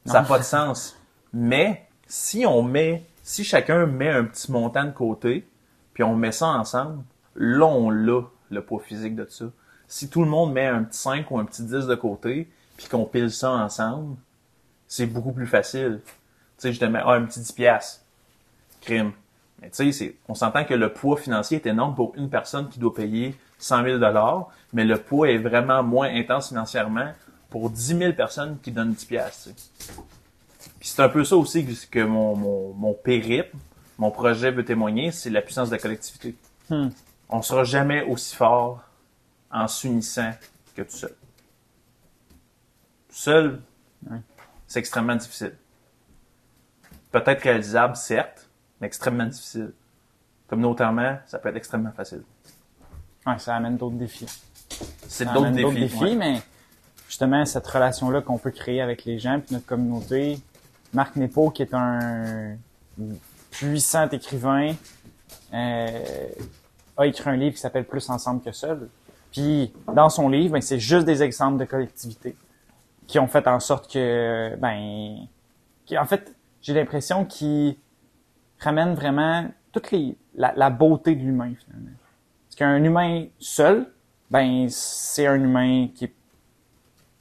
Speaker 2: Ça n'a pas de sens. Mais si on met, si chacun met un petit montant de côté, puis on met ça ensemble, là, on l'a, le poids physique de ça. Si tout le monde met un petit 5 ou un petit 10 de côté, puis qu'on pile ça ensemble, c'est beaucoup plus facile. Tu sais, je te mets ah, un petit 10 piastres. Crime. Mais tu sais, on s'entend que le poids financier est énorme pour une personne qui doit payer 100 000 mais le poids est vraiment moins intense financièrement pour 10 000 personnes qui donnent 10 piastres. Puis c'est un peu ça aussi que mon, mon, mon périple, mon projet veut témoigner, c'est la puissance de la collectivité.
Speaker 1: Hmm.
Speaker 2: On sera jamais aussi fort en s'unissant que tout seul. Tout seul, c'est extrêmement difficile. Peut-être réalisable, certes, mais extrêmement difficile. Communautairement, ça peut être extrêmement facile.
Speaker 1: Ouais, ça amène d'autres défis.
Speaker 2: C'est d'autres défis.
Speaker 1: d'autres défis,
Speaker 2: ouais.
Speaker 1: mais justement, cette relation-là qu'on peut créer avec les gens puis notre communauté. Marc Nepo, qui est un puissant écrivain, euh, a écrit un livre qui s'appelle Plus ensemble que seul. Puis, dans son livre, ben, c'est juste des exemples de collectivités qui ont fait en sorte que, ben, en fait, j'ai l'impression qu'ils ramènent vraiment toute les, la, beauté de l'humain, finalement. Parce qu'un humain seul, ben, c'est un humain qui est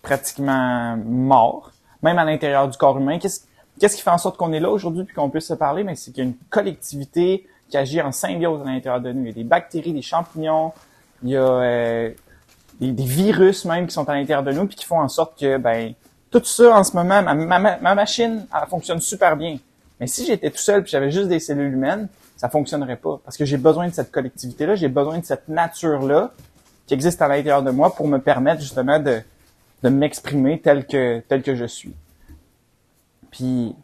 Speaker 1: pratiquement mort, même à l'intérieur du corps humain. Qu'est-ce qu'est-ce qui fait en sorte qu'on est là aujourd'hui puis qu'on puisse se parler? Mais c'est qu'il y a une collectivité qui agit en symbiose à l'intérieur de nous. Il y a des bactéries, des champignons, il y a euh, des, virus même qui sont à l'intérieur de nous puis qui font en sorte que, ben, tout ça en ce moment, ma, ma, ma machine, elle fonctionne super bien. Mais si j'étais tout seul puis j'avais juste des cellules humaines, ça fonctionnerait pas. Parce que j'ai besoin de cette collectivité-là, j'ai besoin de cette nature-là qui existe à l'intérieur de moi pour me permettre justement de, de m'exprimer tel que, tel que je suis. Puis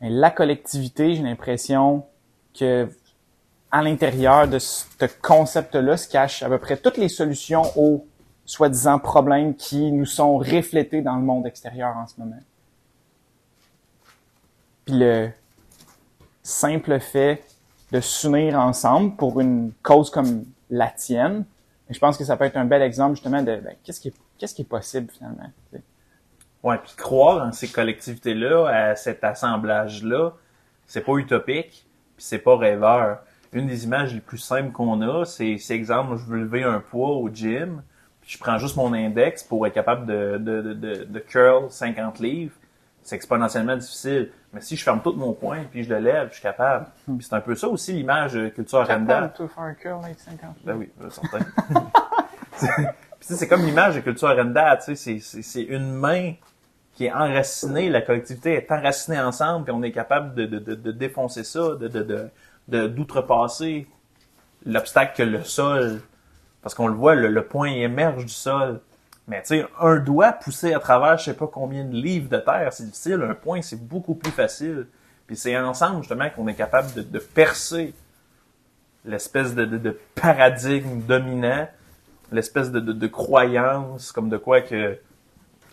Speaker 1: la collectivité, j'ai l'impression que à l'intérieur de ce concept-là se cachent à peu près toutes les solutions aux soi-disant problèmes qui nous sont reflétés dans le monde extérieur en ce moment. Puis le simple fait de s'unir ensemble pour une cause comme la tienne, je pense que ça peut être un bel exemple justement de ben, qu'est-ce qui est possible finalement. t'sais.
Speaker 2: Ouais, puis croire en ces collectivités-là, à cet assemblage-là, c'est pas utopique, puis c'est pas rêveur. Une des images les plus simples qu'on a, c'est, c'est exemple, je veux lever un poids au gym, puis je prends juste mon index pour être capable de, de, de, de, de curl 50 livres. C'est exponentiellement difficile. Mais si je ferme tout mon poing, puis je le lève, je suis capable. Puis c'est un peu ça aussi l'image euh, culture Randa.
Speaker 1: Capable, toi, faire un curl avec 50
Speaker 2: Ben oui, ben, certain. Puis, tu sais, c'est comme l'image de culture Arenda, tu sais, c'est- c'est c'est une main qui est enracinée, la collectivité est enracinée ensemble, puis on est capable de, de, de, de défoncer ça, de de, de, de- d'outrepasser l'obstacle que le sol, parce qu'on le voit, le, point émerge du sol. Mais tu sais, un doigt poussé à travers je sais pas combien de livres de terre, c'est difficile, un point c'est beaucoup plus facile. Puis c'est ensemble justement qu'on est capable de, percer l'espèce de, paradigme dominant, l'espèce de croyance, comme de quoi que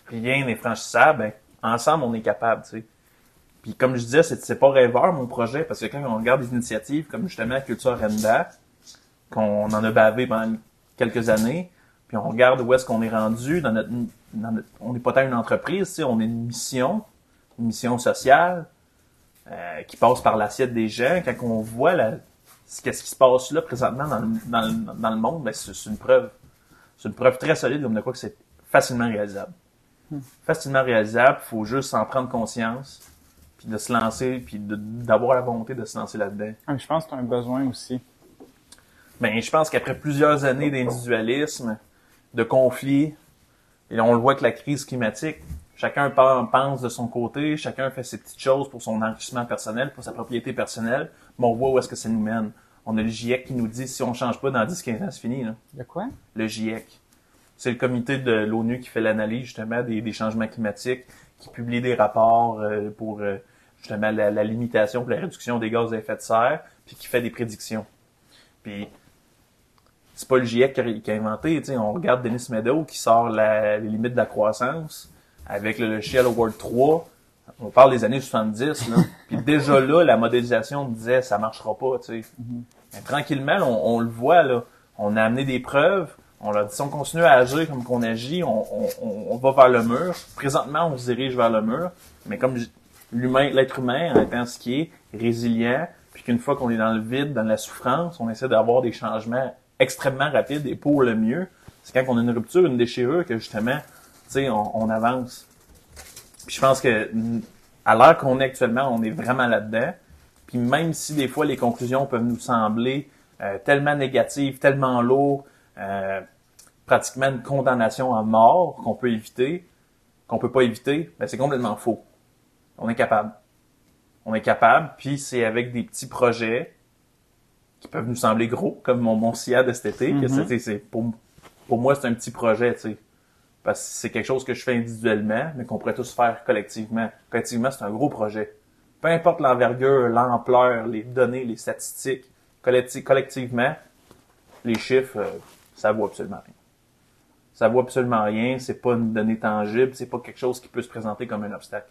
Speaker 2: rien n'est franchissable, ben, ensemble, on est capable, tu sais. Puis comme je disais, c'est, c'est pas rêveur, mon projet, parce que quand on regarde des initiatives comme justement Culture Renda, qu'on en a bavé pendant quelques années, puis on regarde où est-ce qu'on est rendu dans notre, dans notre- on n'est pas tant une entreprise, on est une mission, une mission sociale, euh, qui passe par l'assiette des gens. Quand on voit la, ce qu'est-ce qui se passe là présentement dans le, dans le, dans le monde, ben c'est, c'est une preuve. C'est une preuve très solide comme de quoi que c'est facilement réalisable. Facilement réalisable, faut juste en prendre conscience, puis de se lancer, puis d'avoir la volonté de se lancer là-dedans.
Speaker 1: Ah, je pense que c'est un besoin aussi.
Speaker 2: Ben, je pense qu'après plusieurs années d'individualisme, de conflits, et on le voit avec la crise climatique, chacun pen- pense de son côté, chacun fait ses petites choses pour son enrichissement personnel, pour sa propriété personnelle, mais on voit où est-ce que ça nous mène. On a le GIEC qui nous dit si on change pas dans 10-15 ans, c'est fini. Là.
Speaker 1: De quoi?
Speaker 2: Le GIEC. C'est le comité de l'ONU qui fait l'analyse justement des, des changements climatiques, qui publie des rapports euh, pour euh, justement la, la limitation pour la réduction des gaz à effet de serre, puis qui fait des prédictions. Puis c'est pas le GIEC qui a, qui a inventé, tu sais, on regarde Dennis Meadow qui sort la, les limites de la croissance avec le logiciel Word 3. On parle des années 70, là. Puis déjà là, la modélisation disait ça marchera pas, tu sais. Mais tranquillement, on, on le voit là. On a amené des preuves. On leur dit si on continue à agir comme qu'on agit, on, va vers le mur. Présentement, on se dirige vers le mur. Mais comme l'humain, l'être humain, en étant ce qui est résilient, puis qu'une fois qu'on est dans le vide, dans la souffrance, on essaie d'avoir des changements extrêmement rapides et pour le mieux. C'est quand on a une rupture, une déchirure que justement, tu sais, on, on avance. Puis je pense que à l'heure qu'on est actuellement, on est vraiment là-dedans. Puis même si des fois les conclusions peuvent nous sembler euh, tellement négatives, tellement lourdes, euh, pratiquement une condamnation à mort qu'on peut éviter, qu'on peut pas éviter, ben c'est complètement faux. On est capable. On est capable, puis c'est avec des petits projets qui peuvent nous sembler gros, comme mon, mon SIA de cet été, que
Speaker 1: Mhm.
Speaker 2: c'est- c'est pour, pour moi c'est un petit projet, tu sais. Parce que c'est quelque chose que je fais individuellement, mais qu'on pourrait tous faire collectivement. Collectivement, c'est un gros projet. Peu importe l'envergure, l'ampleur, les données, les statistiques, collecti- collectivement, les chiffres, euh, ça vaut absolument rien. Ça vaut absolument rien, c'est pas une donnée tangible, c'est pas quelque chose qui peut se présenter comme un obstacle.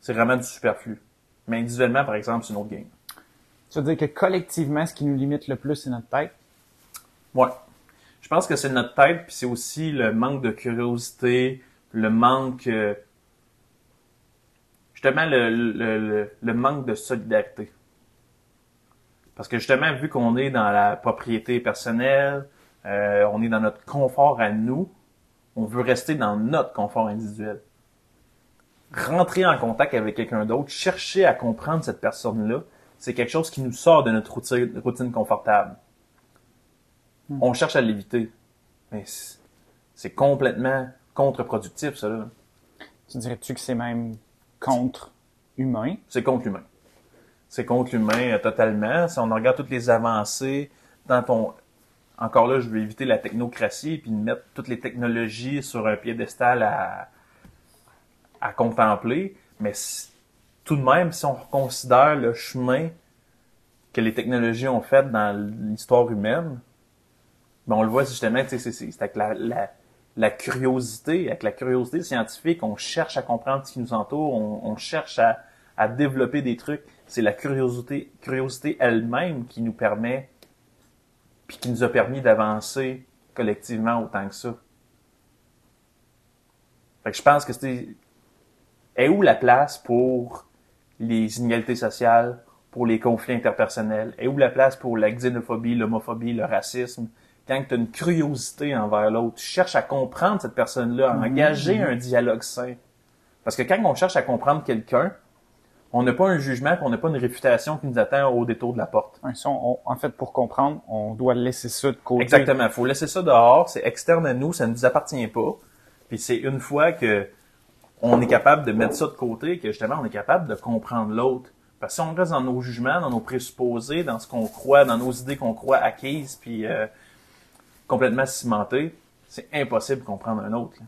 Speaker 2: C'est vraiment du superflu. Mais individuellement, par exemple, c'est une autre game.
Speaker 1: Tu veux dire que collectivement, ce qui nous limite le plus, c'est notre tête?
Speaker 2: Ouais. Je pense que c'est notre tête, puis c'est aussi le manque de curiosité, le manque, euh, justement, le, le, le, le manque de solidarité. Parce que justement, vu qu'on est dans la propriété personnelle, euh, on est dans notre confort à nous, on veut rester dans notre confort individuel. Rentrer en contact avec quelqu'un d'autre, chercher à comprendre cette personne-là, c'est quelque chose qui nous sort de notre routine, routine confortable on cherche à l'éviter. Mais c'est- complètement contre-productif, ça, là.
Speaker 1: Tu dirais-tu que c'est même contre-humain?
Speaker 2: C'est contre l'humain. C'est contre l'humain euh, totalement. Si on regarde toutes les avancées dans ton... Encore là, je veux éviter la technocratie puis de mettre toutes les technologies sur un piédestal à, à contempler. Mais tout de même, si on considère le chemin que les technologies ont fait dans l'histoire humaine, ben on le voit justement, c'est avec la, la, la curiosité, avec la curiosité scientifique, on cherche à comprendre ce qui nous entoure, on, on cherche à, à développer des trucs. C'est la curiosité, curiosité elle-même qui nous permet, puis qui nous a permis d'avancer collectivement autant que ça. Fait que je pense que c'était, est où la place pour les inégalités sociales, pour les conflits interpersonnels? Est où la place pour la xénophobie, l'homophobie, le racisme? Quand tu as une curiosité envers l'autre, tu cherches à comprendre cette personne-là, à engager un dialogue sain. Parce que quand on cherche à comprendre quelqu'un, on n'a pas un jugement, puis on n'a pas une réputation qui nous attend au détour de la porte.
Speaker 1: On- en fait, pour comprendre, on doit laisser ça de côté.
Speaker 2: Exactement. faut laisser ça dehors. C'est externe à nous. Ça ne nous appartient pas. Puis c'est une fois que on est capable de mettre ça de côté que justement on est capable de comprendre l'autre. Parce que si on reste dans nos jugements, dans nos présupposés, dans ce qu'on croit, dans nos idées qu'on croit acquises, puis euh, complètement cimentées, c'est impossible de comprendre un autre. là.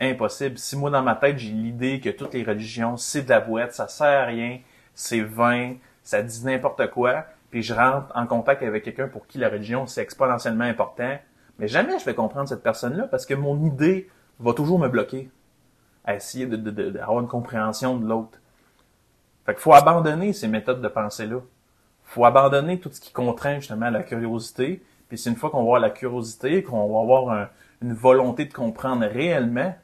Speaker 2: Impossible. Si moi dans ma tête j'ai l'idée que toutes les religions c'est de la boîte, ça sert à rien, c'est vain, ça dit n'importe quoi, puis je rentre en contact avec quelqu'un pour qui la religion c'est exponentiellement important, mais jamais je vais comprendre cette personne-là parce que mon idée va toujours me bloquer à essayer de, de- d'avoir une compréhension de l'autre. Fait qu'il faut abandonner ces méthodes de pensée-là. faut abandonner tout ce qui contraint justement la curiosité. Puis c'est une fois qu'on va avoir la curiosité, qu'on va avoir un- une volonté de comprendre réellement,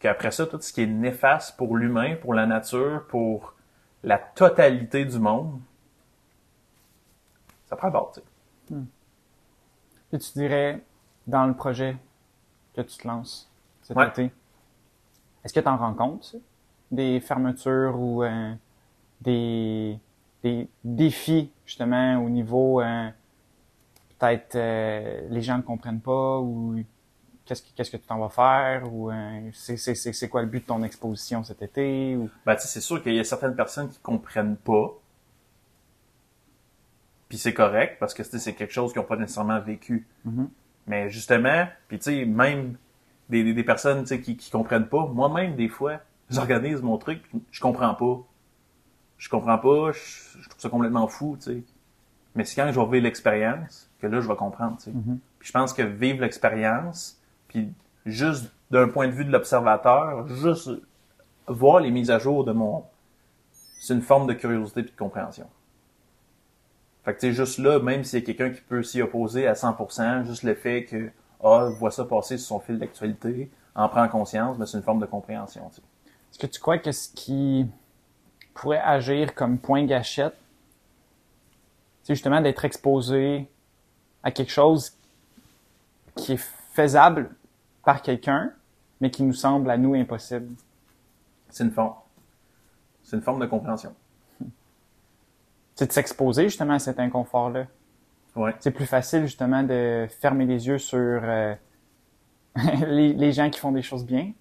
Speaker 2: qu'après ça, tout ce qui est néfaste pour l'humain, pour la nature, pour la totalité du monde, ça prend bord, tu sais.
Speaker 1: Puis tu dirais, dans le projet que tu te lances cet
Speaker 2: Ouais.
Speaker 1: été, est-ce que tu en rends compte, ça? des fermetures ou euh, des, des défis, justement, au niveau, euh, peut-être, euh, les gens ne comprennent pas ou qu'est-ce que, qu'est-ce que tu t'en vas faire ou euh, c'est, quoi le but de ton exposition cet été ou...
Speaker 2: Ben, tu sais, c'est sûr qu'il y a certaines personnes qui comprennent pas. Puis c'est correct parce que c'est quelque chose qu'ils n'ont pas nécessairement vécu.
Speaker 1: Mhm.
Speaker 2: Mais justement, puis tu sais, même des, des, des personnes qui, qui comprennent pas, moi-même, des fois, j'organise mon truc, puis je comprends pas. Je comprends pas, je, je trouve ça complètement fou, tu sais. Mais c'est quand je vais vivre l'expérience que là, je vais comprendre, tu sais.
Speaker 1: Mhm.
Speaker 2: Puis je pense que vivre l'expérience, puis juste d'un point de vue de l'observateur, juste voir les mises à jour de mon... C'est une forme de curiosité puis de compréhension. Fait que tu juste là, même s'il y a quelqu'un qui peut s'y opposer à 100%, juste le fait que, ah, voit ça passer sur son fil d'actualité, en prend conscience, mais c'est une forme de compréhension, tu sais.
Speaker 1: Est-ce que tu crois que ce qui pourrait agir comme point gâchette, c'est justement d'être exposé à quelque chose qui est faisable par quelqu'un, mais qui nous semble à nous impossible.
Speaker 2: C'est une forme. C'est une forme de compréhension.
Speaker 1: C'est de s'exposer justement à cet inconfort-là.
Speaker 2: Ouais.
Speaker 1: C'est plus facile justement de fermer les yeux sur euh, les, les gens qui font des choses bien.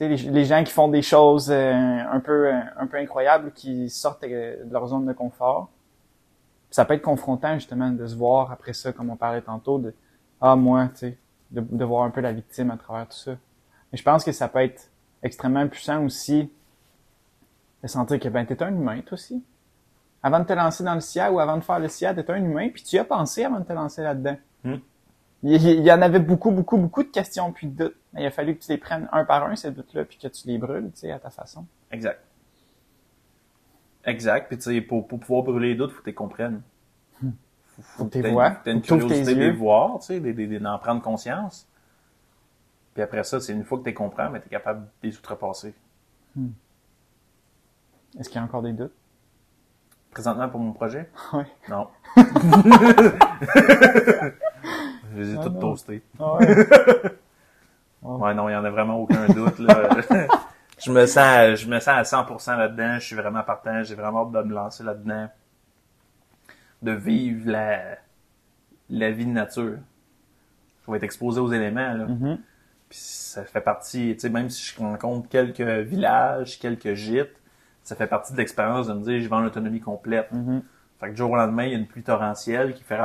Speaker 1: Les, les gens qui font des choses euh, un peu euh, un peu incroyables, qui sortent euh, de leur zone de confort. Ça peut être confrontant justement de se voir après ça, comme on parlait tantôt, de ah moi, tu sais, de, de voir un peu la victime à travers tout ça. Mais je pense que ça peut être extrêmement puissant aussi de sentir que ben t'es un humain toi aussi. Avant de te lancer dans le SIA ou avant de faire le SIA, t'es un humain, puis tu y as pensé avant de te lancer là-dedans.
Speaker 2: Hmm.
Speaker 1: Il, il y en avait beaucoup, beaucoup, beaucoup de questions puis de doutes. Mais il a fallu que tu les prennes un par un, ces doutes-là, puis que tu les brûles, tu sais, à ta façon.
Speaker 2: Exact. Exact. Puis tu sais, pour, pour pouvoir brûler les doutes, faut que tu les comprennes. Faut,
Speaker 1: que tu vois.
Speaker 2: t'aies une curiosité de les voir, tu sais, de- de- de- d'en prendre conscience. Puis après ça, c'est une fois que tu comprends, mais tu es capable de les outrepasser.
Speaker 1: Est-ce qu'il y a encore des doutes?
Speaker 2: Présentement pour mon projet?
Speaker 1: Ouais.
Speaker 2: Non. Je les ai
Speaker 1: Ah
Speaker 2: toutes
Speaker 1: non.
Speaker 2: toastées.
Speaker 1: Ouais.
Speaker 2: Ouais, non, il y en a vraiment aucun doute, là. je me sens, je me sens à 100% là-dedans. Je suis vraiment partant. J'ai vraiment hâte de me lancer là-dedans. De vivre la, la vie de nature. Je vais être exposé aux éléments, là.
Speaker 1: Mhm.
Speaker 2: Puis ça fait partie, tu sais, même si je rencontre quelques villages, quelques gîtes, ça fait partie de l'expérience de me dire, je vais en autonomie complète.
Speaker 1: Mhm.
Speaker 2: Fait que du jour au lendemain, il y a une pluie torrentielle qui fait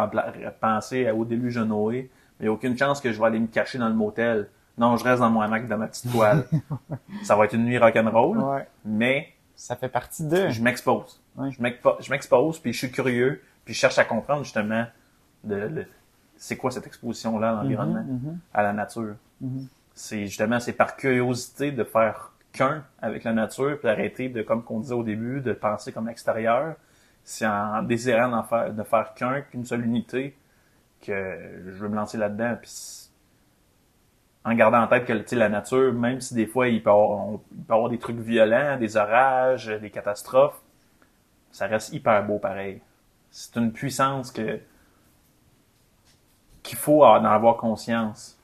Speaker 2: penser à- au déluge de Noé. Mais il n'y a aucune chance que je vais aller me cacher dans le motel. Non, je reste dans mon hamac, dans ma petite toile. ça va être une nuit rock'n'roll,
Speaker 1: Ouais.
Speaker 2: mais
Speaker 1: Ça fait partie de.
Speaker 2: je m'expose.
Speaker 1: Ouais.
Speaker 2: Je m'expose, puis je suis curieux, puis je cherche à comprendre justement de, c'est quoi cette exposition-là à l'environnement,
Speaker 1: Mhm,
Speaker 2: à la nature.
Speaker 1: mhm.
Speaker 2: C'est justement, c'est par curiosité de faire qu'un avec la nature, puis arrêter de, comme qu'on disait au début, de penser comme extérieur. C'est en désirant d'en faire, de faire qu'un, qu'une seule unité, que je veux me lancer là-dedans. Puis en gardant en tête que la nature, même si des fois il peut, avoir, on- il peut avoir des trucs violents, des orages, des catastrophes, ça reste hyper beau pareil. C'est une puissance que qu'il faut en avoir conscience.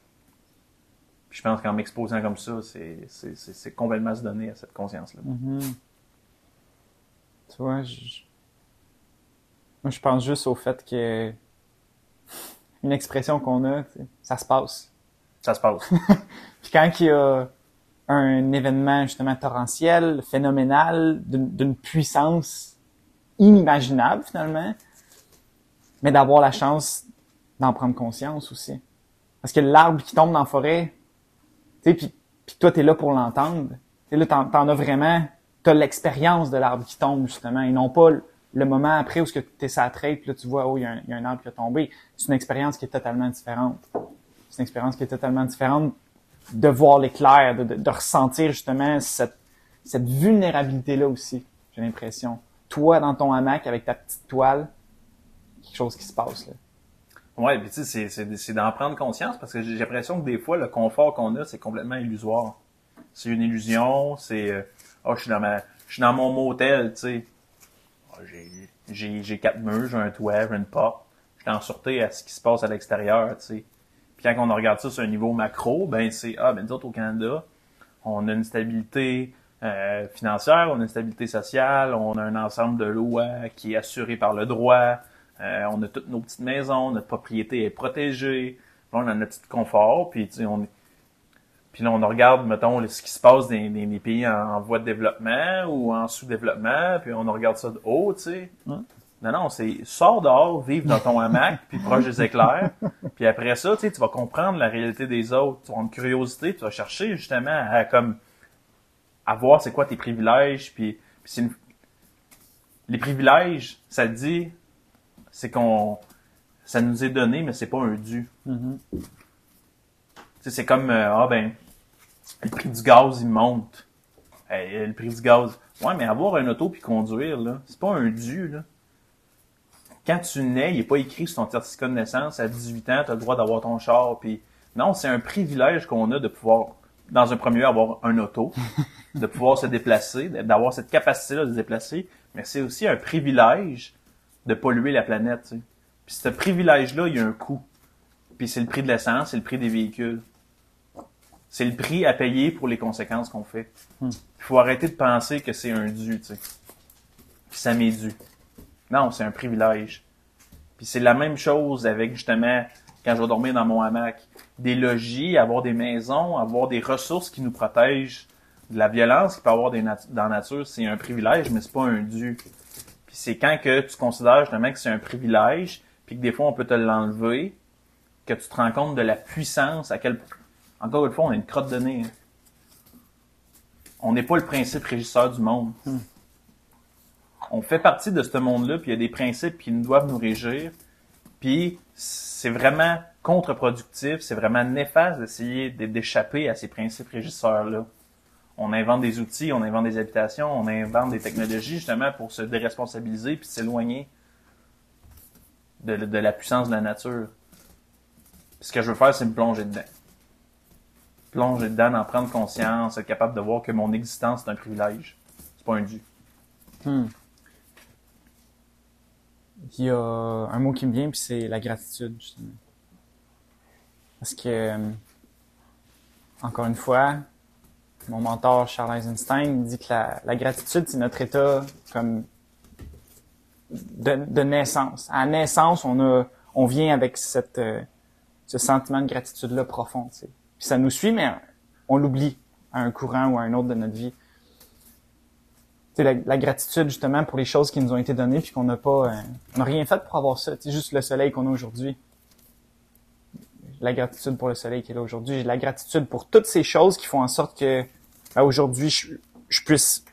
Speaker 2: Puis je pense qu'en m'exposant comme ça, c'est, c'est, c'est, c'est complètement se donner à cette conscience-là.
Speaker 1: Mhm. Tu vois, je... moi je pense juste au fait que une expression qu'on a, ça se passe.
Speaker 2: Ça se passe.
Speaker 1: Puis quand il y a un événement justement torrentiel, phénoménal, d'une d'une puissance inimaginable finalement, mais d'avoir la chance d'en prendre conscience aussi. Parce que l'arbre qui tombe dans la forêt, tu sais, puis, puis toi t'es là pour l'entendre. Tu là t'en, t'en as vraiment, t'as l'expérience de l'arbre qui tombe justement, et non pas le- moment après où que t'es sa traite, puis là tu vois oh il y, y a un arbre qui a tombé. C'est une expérience qui est totalement différente. C'est une expérience qui est totalement différente de voir l'éclair, de, de, de ressentir justement cette, cette vulnérabilité-là aussi, j'ai l'impression. Toi, dans ton hamac, avec ta petite toile, quelque chose qui se passe là.
Speaker 2: Ouais, puis tu sais, c'est, d'en prendre conscience parce que j'ai l'impression que des fois, le confort qu'on a, c'est complètement illusoire. C'est une illusion, c'est, euh, oh, je suis dans ma, je suis dans mon motel, tu sais. Ah, j'ai, j'ai, j'ai quatre murs, j'ai un toit, j'ai une porte. Je suis en sûreté à ce qui se passe à l'extérieur, tu sais. Puis quand on regarde ça sur un niveau macro, ben c'est, ah, ben nous autres au Canada, on a une stabilité euh, financière, on a une stabilité sociale, on a un ensemble de lois qui est assuré par le droit, euh, on a toutes nos petites maisons, notre propriété est protégée, Là, on a notre petit confort, puis on est- puis là, on regarde, mettons, ce qui se passe dans, les pays en, en voie de développement ou en sous-développement, puis on regarde ça de haut, tu sais. Non, non, c'est sors dehors, vive dans ton hamac, puis proche des éclairs. Puis après ça, tu sais, tu vas comprendre la réalité des autres. Tu vas avoir une curiosité, tu vas chercher justement à comme à voir c'est quoi tes privilèges, puis, puis c'est une... les privilèges, ça dit, c'est qu'on ça nous est donné, mais c'est pas un dû. Tu sais, c'est comme euh, ah ben le prix du gaz il monte. Eh, le prix du gaz. Ouais, mais avoir un auto puis conduire là, c'est pas un dû là. Quand tu nais, il est pas écrit sur ton certificat de naissance à 18 ans, tu as le droit d'avoir ton char puis non, c'est un privilège qu'on a de pouvoir dans un premier lieu, avoir un auto, de pouvoir se déplacer, d'avoir cette capacité-là de se déplacer, mais c'est aussi un privilège de polluer la planète. tu sais. Puis ce privilège-là, il y a un coût. Puis c'est le prix de l'essence, c'est le prix des véhicules. C'est le prix à payer pour les conséquences qu'on fait. Il faut arrêter de penser que c'est un dû, tu sais. Puis ça m'est dû. Non, c'est un privilège. Puis c'est la même chose avec justement quand je vais dormir dans mon hamac. Des logis, avoir des maisons, avoir des ressources qui nous protègent de la violence qu'il peut y avoir des nat- dans la nature, c'est un privilège, mais c'est pas un dû. Puis c'est quand que tu considères justement que c'est un privilège, puis que des fois on peut te l'enlever, que tu te rends compte de la puissance à quel encore une fois on a une crotte de nez. hein. On n'est pas le principe régisseur du monde. On fait partie de ce monde-là, puis il y a des principes qui nous doivent nous régir. Puis c'est vraiment contre-productif, c'est vraiment néfaste d'essayer d'échapper à ces principes régisseurs-là. On invente des outils, on invente des habitations, on invente des technologies justement pour se déresponsabiliser puis s'éloigner de, la puissance de la nature. Ce que je veux faire, c'est me plonger dedans. Plonger dedans, en prendre conscience, être capable de voir que mon existence est un privilège. C'est pas un dû.
Speaker 1: Il y a un mot qui me vient, puis c'est la gratitude, justement. Parce que, euh, encore une fois, mon mentor Charles Eisenstein dit que la, gratitude, c'est notre état comme de, naissance. À naissance, on a, on vient avec cette, euh, ce sentiment de gratitude-là profond. Puis ça nous suit, mais on l'oublie à un courant ou à un autre de notre vie. La, la gratitude justement pour les choses qui nous ont été données puis qu'on n'a pas, euh, on n'a rien fait pour avoir ça. C'est juste le soleil qu'on a aujourd'hui. La gratitude pour le soleil qui est là aujourd'hui. La gratitude pour toutes ces choses qui font en sorte que ben, aujourd'hui je, je puisse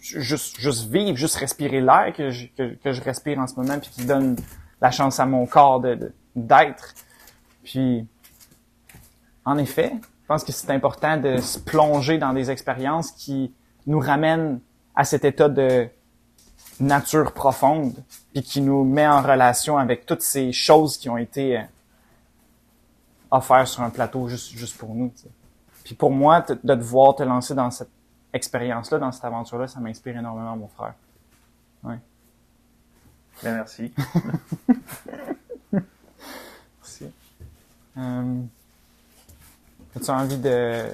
Speaker 1: juste juste vivre, juste respirer l'air que je, que, que je respire en ce moment puis qui donne la chance à mon corps de- d'être. Puis en effet, je pense que c'est important de se plonger dans des expériences qui nous ramènent à cet état de nature profonde, puis qui nous met en relation avec toutes ces choses qui ont été euh, offertes sur un plateau juste, juste pour nous. tu sais. Puis pour moi, te- de devoir te lancer dans cette expérience-là, dans cette aventure-là, ça m'inspire énormément, mon frère.
Speaker 2: Ben, merci.
Speaker 1: Merci. Euh, As-tu envie de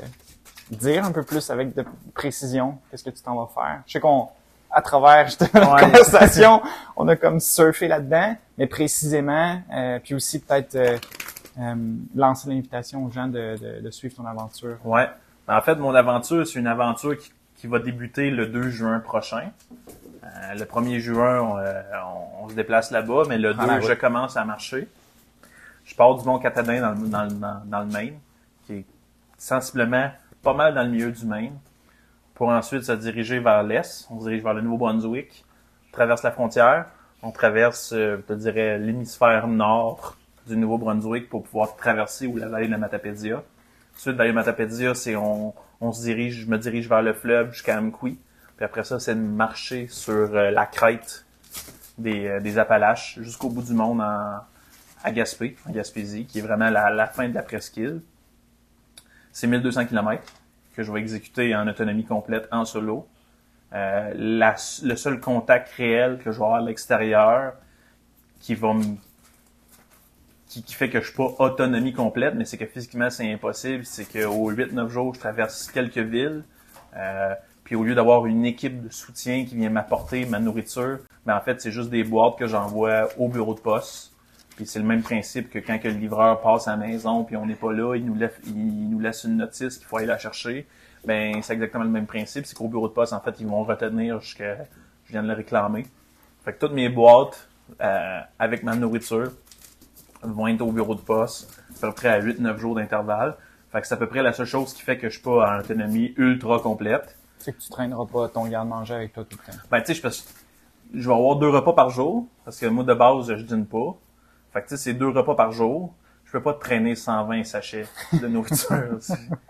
Speaker 1: dire un peu plus avec de précision qu'est-ce que tu t'en vas faire? Je sais qu'on, à travers la
Speaker 2: Ouais.
Speaker 1: conversation, on a comme surfé là-dedans, mais précisément, euh, puis aussi peut-être euh, euh, lancer l'invitation aux gens de, de, de suivre ton aventure.
Speaker 2: Ouais. Ben, En fait, mon aventure, c'est une aventure qui, qui va débuter le 2 juin prochain. Euh, le 1er juin, on, euh, on- on se déplace là-bas, mais le 2,
Speaker 1: Ah, ben,
Speaker 2: je commence à marcher. Je pars du Mont Catadin dans, dans, dans le Maine, qui est sensiblement pas mal dans le milieu du Maine, pour ensuite se diriger vers l'est. On se dirige vers le Nouveau-Brunswick, traverse la frontière, on traverse, euh, je dirais, l'hémisphère nord du Nouveau-Brunswick pour pouvoir traverser ou la vallée de la Matapédia. Ensuite, vallée de Matapédia, c'est on, on se dirige, je me dirige vers le fleuve jusqu'à Amqui. Puis après ça, c'est de marcher sur euh, la crête des, euh, des Appalaches jusqu'au bout du monde en, à Gaspé, en Gaspésie, qui est vraiment la, la fin de la presqu'île. C'est 1200 km que je vais exécuter en autonomie complète en solo. Euh, la- le seul contact réel que je vais avoir à l'extérieur qui va me qui, fait que je suis pas autonomie complète, mais c'est que physiquement c'est impossible, c'est qu'au 8-9 jours, je traverse quelques villes. Euh, puis au lieu d'avoir une équipe de soutien qui vient m'apporter ma nourriture, ben en fait, c'est juste des boîtes que j'envoie au bureau de poste. Puis c'est le même principe que quand que le livreur passe à la maison, puis on n'est pas là, il nous, laisse, il nous laisse une notice qu'il faut aller la chercher. Ben c'est exactement le même principe, c'est qu'au bureau de poste, en fait, ils vont retenir jusqu'à je viens de le réclamer. Fait que toutes mes boîtes euh, avec ma nourriture vont être au bureau de poste, à peu près à 8-9 jours d'intervalle. Fait que c'est à peu près la seule chose qui fait que je suis pas en autonomie ultra complète.
Speaker 1: C'est que tu traîneras pas ton garde-manger avec toi tout le temps.
Speaker 2: Ben, tu sais, je, je vais avoir deux repas par jour, parce que moi, de base, je dîne pas. Fait que, tu sais, c'est deux repas par jour. Je peux pas traîner 120 sachets de nourriture.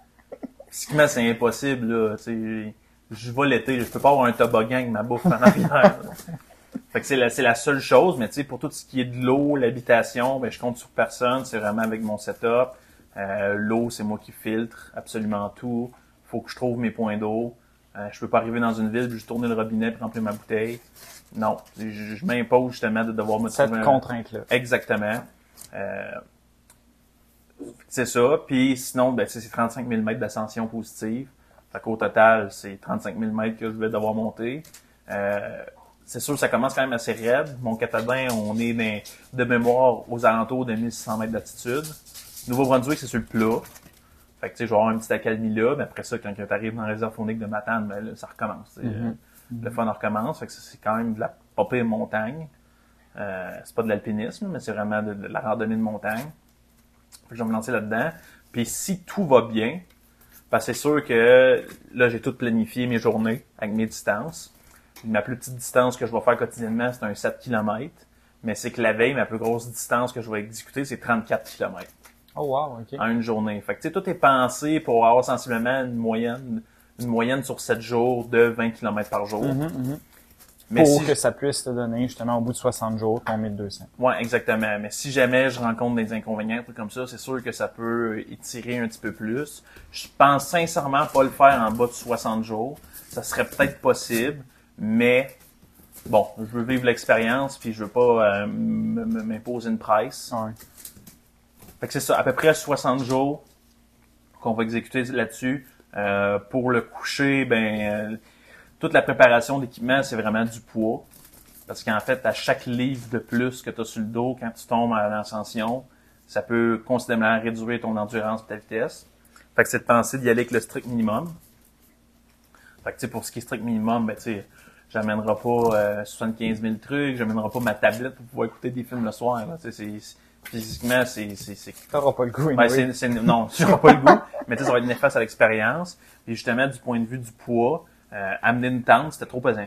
Speaker 2: Physiquement, c'est impossible, là. Tu sais, je vais l'été, je peux pas avoir un toboggan avec ma bouffe en arrière. fait que c'est la, c'est la seule chose, mais tu sais, pour tout ce qui est de l'eau, l'habitation, ben, je compte sur personne. C'est vraiment avec mon setup. Euh, l'eau, c'est moi qui filtre absolument tout. Faut que je trouve mes points d'eau. Euh, je peux pas arriver dans une ville, juste tourner le robinet et remplir ma bouteille. Non, je, je m'impose justement de devoir me
Speaker 1: Cette contrainte-là.
Speaker 2: Exactement. Euh, c'est ça. Puis sinon, ben, c'est 35 000 mètres d'ascension positive. Fait qu'au total, c'est 35 000 mètres que je vais devoir monter. Euh, c'est sûr, ça commence quand même assez raide. Mon Catadin, on est dans- de mémoire aux alentours de 1600 mètres d'altitude. Nouveau-Brunswick, c'est sur le plat. Fait que, tu sais, je vais avoir une petite accalmie là, mais après ça, quand tu arrives dans la réserve faunique de Matane, ben, là, ça recommence. sais.
Speaker 1: Mhm.
Speaker 2: Le fun recommence. Fait que c'est quand même de la pire montagne. Euh, c'est pas de l'alpinisme, mais c'est vraiment de, de la randonnée de montagne. Fait que je vais me lancer là-dedans. Puis si tout va bien, que c'est sûr que là, j'ai tout planifié mes journées avec mes distances. Ma plus petite distance que je vais faire quotidiennement, c'est un 7 km. Mais c'est que la veille, ma plus grosse distance que je vais exécuter, c'est 34 km
Speaker 1: Oh wow, ok.
Speaker 2: en une journée. Fait que tu sais, tout est pensé pour avoir sensiblement une moyenne, une moyenne sur 7 jours de 20 km par jour.
Speaker 1: Mhm, mhm.
Speaker 2: Mais
Speaker 1: Pour
Speaker 2: si
Speaker 1: que ça puisse te donner justement au bout de 60 jours ton 1200.
Speaker 2: Ouais, exactement. Mais si jamais je rencontre des inconvénients, trucs comme ça, c'est sûr que ça peut étirer un petit peu plus. Je pense sincèrement pas le faire en bas de 60 jours. Ça serait peut-être possible, mais bon, je veux vivre l'expérience puis je veux pas euh, m'imposer une price.
Speaker 1: Ouais.
Speaker 2: Fait que c'est ça, à peu près 60 jours qu'on va exécuter là-dessus. Euh, pour le coucher, ben euh, toute la préparation d'équipement, c'est vraiment du poids. Parce qu'en fait, à chaque livre de plus que tu as sur le dos quand tu tombes à l'ascension, ça peut considérablement réduire ton endurance et ta vitesse. Fait que c'est de penser d'y aller avec le strict minimum. Fait que tu sais, pour ce qui est strict minimum, ben tu j'amènerai pas euh, 75 000 trucs, j'amènerai pas ma tablette pour pouvoir écouter des films le soir. Là. C'est- physiquement, c'est, c'est, c'est
Speaker 1: T'auras pas le goût.
Speaker 2: ben,
Speaker 1: anyway.
Speaker 2: c'est, c'est- non, tu n'auras pas le goût, mais tu sais, ça va être néfaste à l'expérience. Puis justement, du point de vue du poids, euh, amener une tente, c'était trop pesant.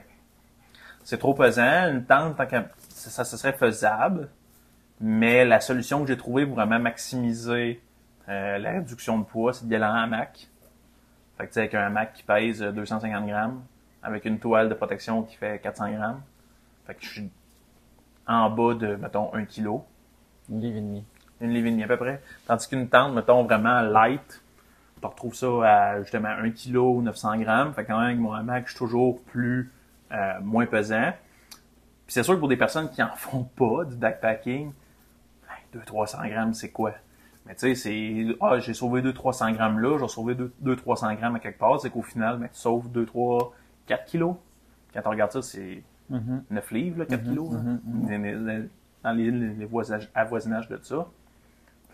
Speaker 2: C'est trop pesant. Une tente, tant ça, ça, serait faisable, mais la solution que j'ai trouvée pour vraiment maximiser euh, la réduction de poids, c'est d'y aller en hamac. Fait que tu sais, avec un hamac qui pèse euh, 250 grammes, avec une toile de protection qui fait 400 grammes. Fait que je suis en bas de, mettons, 1 kilo
Speaker 1: Une livre et demi.
Speaker 2: une livre et demie à peu près. Tandis qu'une tente, mettons, vraiment light, tu retrouves ça à justement 1 kg, 900 grammes. Fait quand même, avec mon hamac, je suis toujours plus, euh, moins pesant. Puis c'est sûr que pour des personnes qui en font pas du backpacking, 200-300 grammes, c'est quoi? Mais tu sais, c'est, ah, j'ai sauvé 200-300 grammes là, j'ai sauvé 200-300 grammes à quelque part, c'est qu'au final, ben, tu sauves 2, 3, 4 kilos. Quand on regarde ça, c'est
Speaker 1: Mhm.
Speaker 2: 9 livres, là, 4 kilos. là.
Speaker 1: mhm,
Speaker 2: Les- les- Les, les voisinages, avoisinages de ça.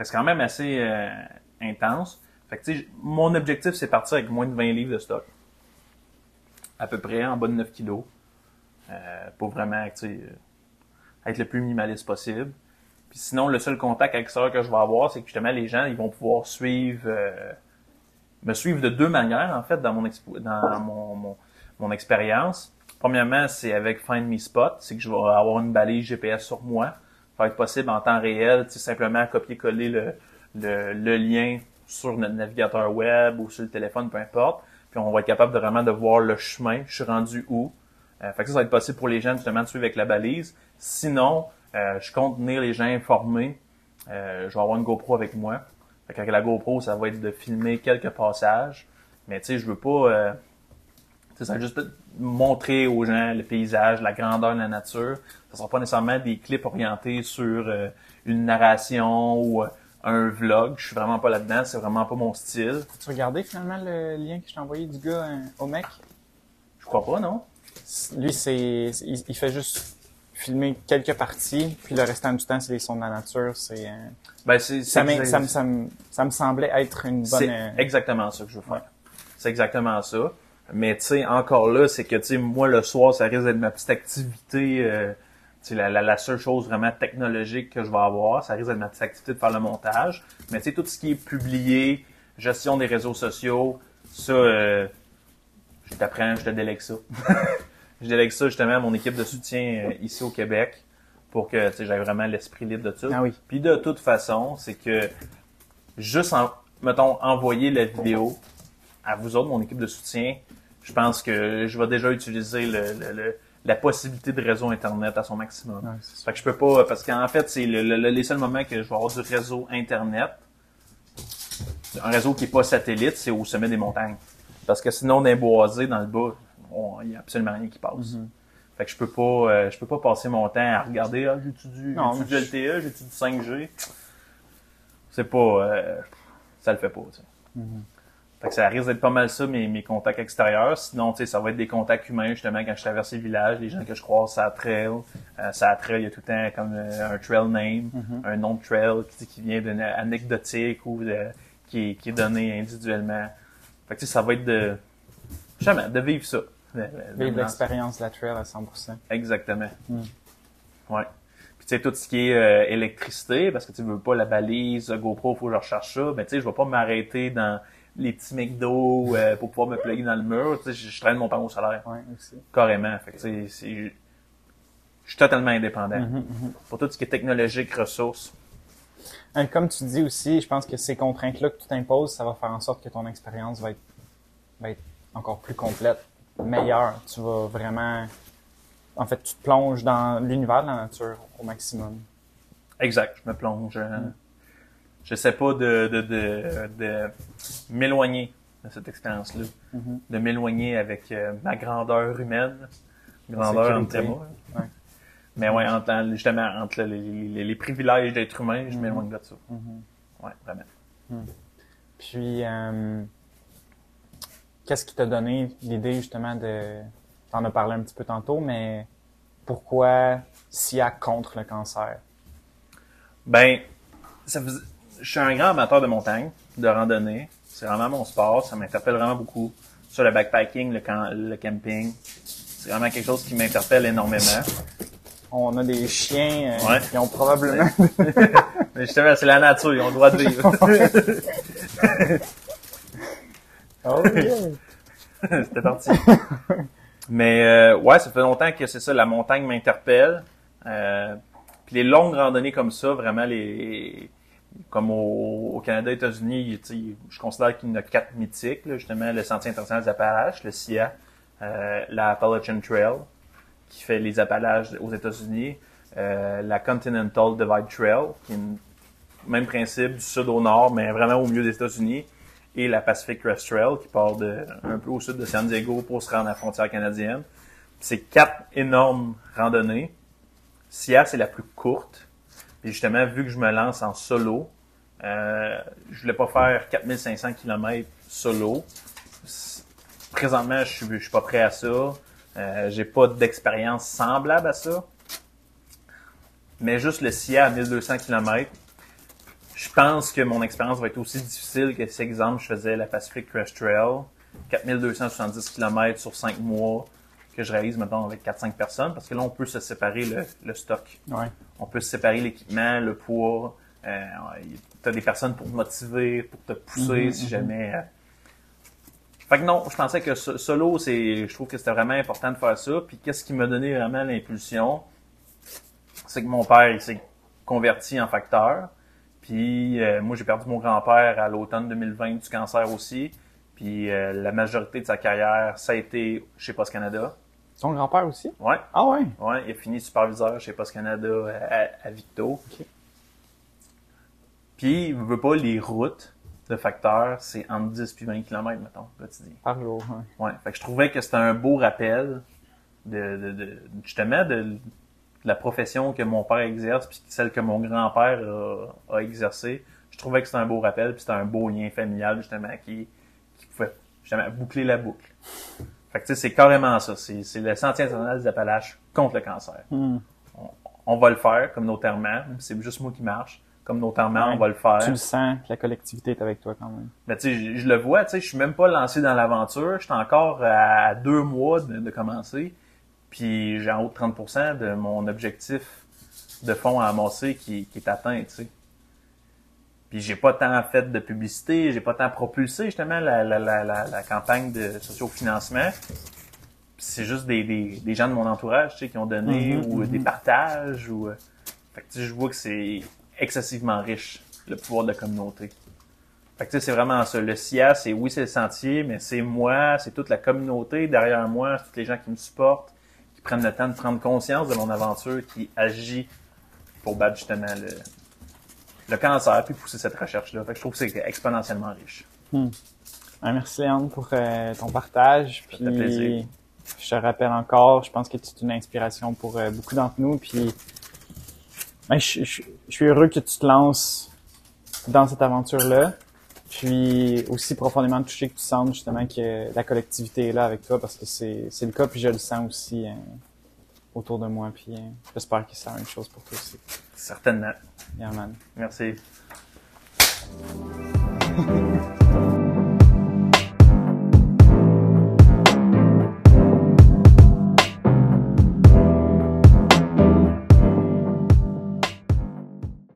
Speaker 2: C'est quand même assez euh, intense. Fait que, mon objectif, c'est partir avec moins de 20 livres de stock. À peu près, en bas de 9 kilos. Euh, pour vraiment, euh, être le plus minimaliste possible. Puis sinon, le seul contact extérieur que je vais avoir, c'est que justement, les gens, ils vont pouvoir suivre, me suivre de deux manières, en fait, dans mon, expo- dans mon, mon, mon expérience. Premièrement, c'est avec Find Me Spot, c'est que je vais avoir une balise GPS sur moi. Va être possible en temps réel, simplement copier-coller le, le, le lien sur notre navigateur web ou sur le téléphone, peu importe. Puis on va être capable de vraiment de voir le chemin, je suis rendu où. Euh, fait que ça, ça va être possible pour les gens justement de suivre avec la balise. Sinon, euh, je compte tenir les gens informés. Euh, je vais avoir une GoPro avec moi. Fait qu'avec la GoPro, ça va être de filmer quelques passages. Mais tu sais, je veux pas... Euh, tu sais, ça va juste montrer aux gens le paysage, la grandeur de la nature. Ça sera pas nécessairement des clips orientés sur euh, une narration ou euh, un vlog. Je suis vraiment pas là-dedans. C'est vraiment pas mon style.
Speaker 1: As-tu regardé finalement le lien que je t'ai envoyé du gars euh, au mec?
Speaker 2: Je crois pas, non?
Speaker 1: Lui, c'est, il, il fait juste filmer quelques parties, puis le restant du temps, c'est les sons de la nature. C'est,
Speaker 2: Ben, c'est,
Speaker 1: ça, ça, me- ça, me- ça me semblait être une bonne...
Speaker 2: C'est exactement ça que je veux faire. C'est exactement ça. Mais tu sais, encore là, c'est que tu sais, moi le soir, ça risque d'être ma petite activité, euh, tu sais, la, la, la seule chose vraiment technologique que je vais avoir, ça risque d'être ma petite activité de faire le montage. Mais tu sais, tout ce qui est publié, gestion des réseaux sociaux, ça, euh, je t'apprends, je te délègue ça. je délègue ça justement à mon équipe de soutien euh, ici au Québec pour que tu sais, j'aie vraiment l'esprit libre de ça.
Speaker 1: Ah oui.
Speaker 2: Puis de toute façon, c'est que juste en, mettons, envoyer la vidéo à vous autres, mon équipe de soutien, je pense que je vais déjà utiliser le, le- le- la possibilité de réseau Internet à son maximum.
Speaker 1: Ouais.
Speaker 2: Fait que je peux pas, parce qu'en fait, c'est le- le- le- les seuls moments que je vais avoir du réseau Internet, un réseau qui est pas satellite, c'est au sommet des montagnes. Parce que sinon, on est boisé dans le bas, il n'y a absolument rien qui passe.
Speaker 1: Mhm.
Speaker 2: Fait que je peux pas, euh, je peux pas passer mon temps à regarder, ah, j'ai-tu du, du LTE, j'ai-tu du 5G. C'est pas, euh, ça le fait pas, tu sais.
Speaker 1: Mhm.
Speaker 2: Fait que ça risque d'être pas mal ça, mes, mes contacts extérieurs. Sinon, tu sais, ça va être des contacts humains, justement, quand je traverse les villages, les gens que je croise, ça trail. Euh, ça trail, il y a tout le temps comme euh, un trail name,
Speaker 1: Mhm.
Speaker 2: un nom de trail qui, qui vient d'une anecdotique ou de- qui, est- qui est donné individuellement. Fait que tu sais, ça va être de, jamais, de vivre ça. De- de- de-
Speaker 1: Vivre l'expérience de la trail à 100%.
Speaker 2: Exactement.
Speaker 1: Mm.
Speaker 2: Ouais. Puis tu sais, tout ce qui est euh, électricité, parce que tu veux pas la balise, GoPro, faut que je recherche ça, ben tu sais, je vais pas m'arrêter dans les petits McDo euh, pour pouvoir me plugger dans le mur. Tu sais, je, je traîne mon panneau solaire.
Speaker 1: Ouais, aussi.
Speaker 2: Carrément. Fait que tu sais, c'est- je suis totalement indépendant.
Speaker 1: Mhm, mhm.
Speaker 2: Pour tout ce qui est technologique, ressources.
Speaker 1: Euh, Comme tu dis aussi, je pense que ces contraintes-là que tu t'imposes, ça va faire en sorte que ton expérience va être, va être encore plus complète, meilleure. Tu vas vraiment... En fait, tu te plonges dans l'univers de la nature au maximum.
Speaker 2: Exact. Je me plonge. euh, J'essaie pas de, de, de, de m'éloigner de cette expérience-là.
Speaker 1: Mhm.
Speaker 2: de m'éloigner avec euh, ma grandeur humaine, grandeur entre moi.
Speaker 1: Ouais.
Speaker 2: Mais ouais, entre, justement, entre les, les- les privilèges d'être humain, je
Speaker 1: Mhm.
Speaker 2: m'éloigne de ça.
Speaker 1: Mhm.
Speaker 2: Ouais, vraiment.
Speaker 1: Puis, euh, qu'est-ce qui t'a donné l'idée justement de... T'en as parlé un petit peu tantôt, mais pourquoi SIA contre le cancer?
Speaker 2: Ben, ça faisait- je suis un grand amateur de montagne, de randonnée. C'est vraiment mon sport, ça m'interpelle vraiment beaucoup. Sur le backpacking, le, camp- le camping, c'est vraiment quelque chose qui m'interpelle énormément.
Speaker 1: On a des chiens euh,
Speaker 2: Ouais.
Speaker 1: qui ont probablement...
Speaker 2: Mais justement, c'est la nature, ils ont le droit de vivre.
Speaker 1: oh, yeah.
Speaker 2: C'était parti. Mais euh, ouais, ça fait longtemps que c'est ça, la montagne m'interpelle. Euh, puis les longues randonnées comme ça, vraiment les comme au, au Canada, États-Unis, je considère qu'il y en a quatre mythiques, là, justement, le Sentier international des Appalaches, le SIA, euh, la Appalachian Trail, qui fait les Appalaches aux États-Unis, euh, la Continental Divide Trail, qui est le même principe du sud au nord, mais vraiment au milieu des États-Unis, et la Pacific Crest Trail, qui part de, un peu au sud de San Diego pour se rendre à la frontière canadienne. C'est quatre énormes randonnées. SIA, c'est la plus courte. Puis justement, vu que je me lance en solo, euh, je voulais pas faire 4500 km solo. Présentement, je suis, suis pas prêt à ça. Euh, j'ai pas d'expérience semblable à ça. Mais juste le SIA à 1200 km, je pense que mon expérience va être aussi difficile que si, exemple, je faisais la Pacific Crest Trail, 4270 km sur 5 mois, que je réalise maintenant avec 4-5 personnes, parce que là, on peut se séparer le, le stock.
Speaker 1: Ouais.
Speaker 2: On peut se séparer l'équipement, le poids. Euh, tu as des personnes pour te motiver, pour te pousser
Speaker 1: Mhm,
Speaker 2: si
Speaker 1: mhm.
Speaker 2: jamais. euh. Fait que non, je pensais que so- solo, c'est, je trouve que c'était vraiment important de faire ça. Puis qu'est-ce qui m'a donné vraiment l'impulsion, c'est que mon père, il s'est converti en facteur. Puis euh, moi, j'ai perdu mon grand-père à l'automne 2020 du cancer aussi. Puis euh, la majorité de sa carrière, ça a été chez Post Canada.
Speaker 1: Ton grand-père aussi?
Speaker 2: Ouais,
Speaker 1: Ah ouais?
Speaker 2: Ouais, il a fini superviseur chez Post Canada à, à Victo.
Speaker 1: Ok.
Speaker 2: Puis, il veut pas les routes de facteurs, c'est entre 10 puis 20 km, mettons, quotidien.
Speaker 1: Par jour, ouais.
Speaker 2: Ouais. Fait que je trouvais que c'était un beau rappel de, de, de- justement de, de la profession que mon père exerce puis celle que mon grand-père a, a exercée. Je trouvais que c'était un beau rappel puis c'était un beau lien familial, justement, qui, qui pouvait, justement, boucler la boucle. Fait que, tu sais, c'est carrément ça. C'est, c'est le Sentier international des Appalaches contre le cancer.
Speaker 1: Hmm.
Speaker 2: On va le faire communautairement. C'est juste moi qui marche. Communautairement,
Speaker 1: Ouais.
Speaker 2: on va le faire.
Speaker 1: Tu le sens que la collectivité est avec toi quand même.
Speaker 2: Mais tu sais, je, je le vois, tu sais, je suis même pas lancé dans l'aventure. Je suis encore à deux mois de, de commencer. Puis j'ai en haut de 30% de mon objectif de fonds à amasser qui, qui est atteint, tu sais. Puis j'ai pas tant fait de publicité, j'ai pas tant propulsé justement la, la, la, la, campagne de sociofinancement. C'est juste des, des, des gens de mon entourage, tu sais, qui ont donné
Speaker 1: Mhm,
Speaker 2: ou
Speaker 1: mhm.
Speaker 2: des partages ou. euh, Fait que tu sais, je vois que c'est excessivement riche le pouvoir de la communauté. Fait que tu sais, c'est vraiment ça. Le SIA, c'est oui, c'est le sentier, mais c'est moi, c'est toute la communauté derrière moi, c'est tous les gens qui me supportent, qui prennent le temps de prendre conscience de mon aventure, qui agit pour battre justement le, le cancer, puis pousser cette recherche-là. Fait que je trouve que c'est exponentiellement riche.
Speaker 1: Hmm. merci Léon pour euh, ton partage.
Speaker 2: Fait plaisir.
Speaker 1: Je te rappelle encore, je pense que tu es une inspiration pour euh, beaucoup d'entre nous. Puis ben, je, je, suis heureux que tu te lances dans cette aventure-là. Puis aussi profondément touché que tu sens justement que la collectivité est là avec toi parce que c'est, c'est le cas, puis je le sens aussi hein, autour de moi. Puis hein, j'espère que c'est la même chose pour toi aussi.
Speaker 2: Certainement.
Speaker 1: Yeah, man.
Speaker 2: Merci.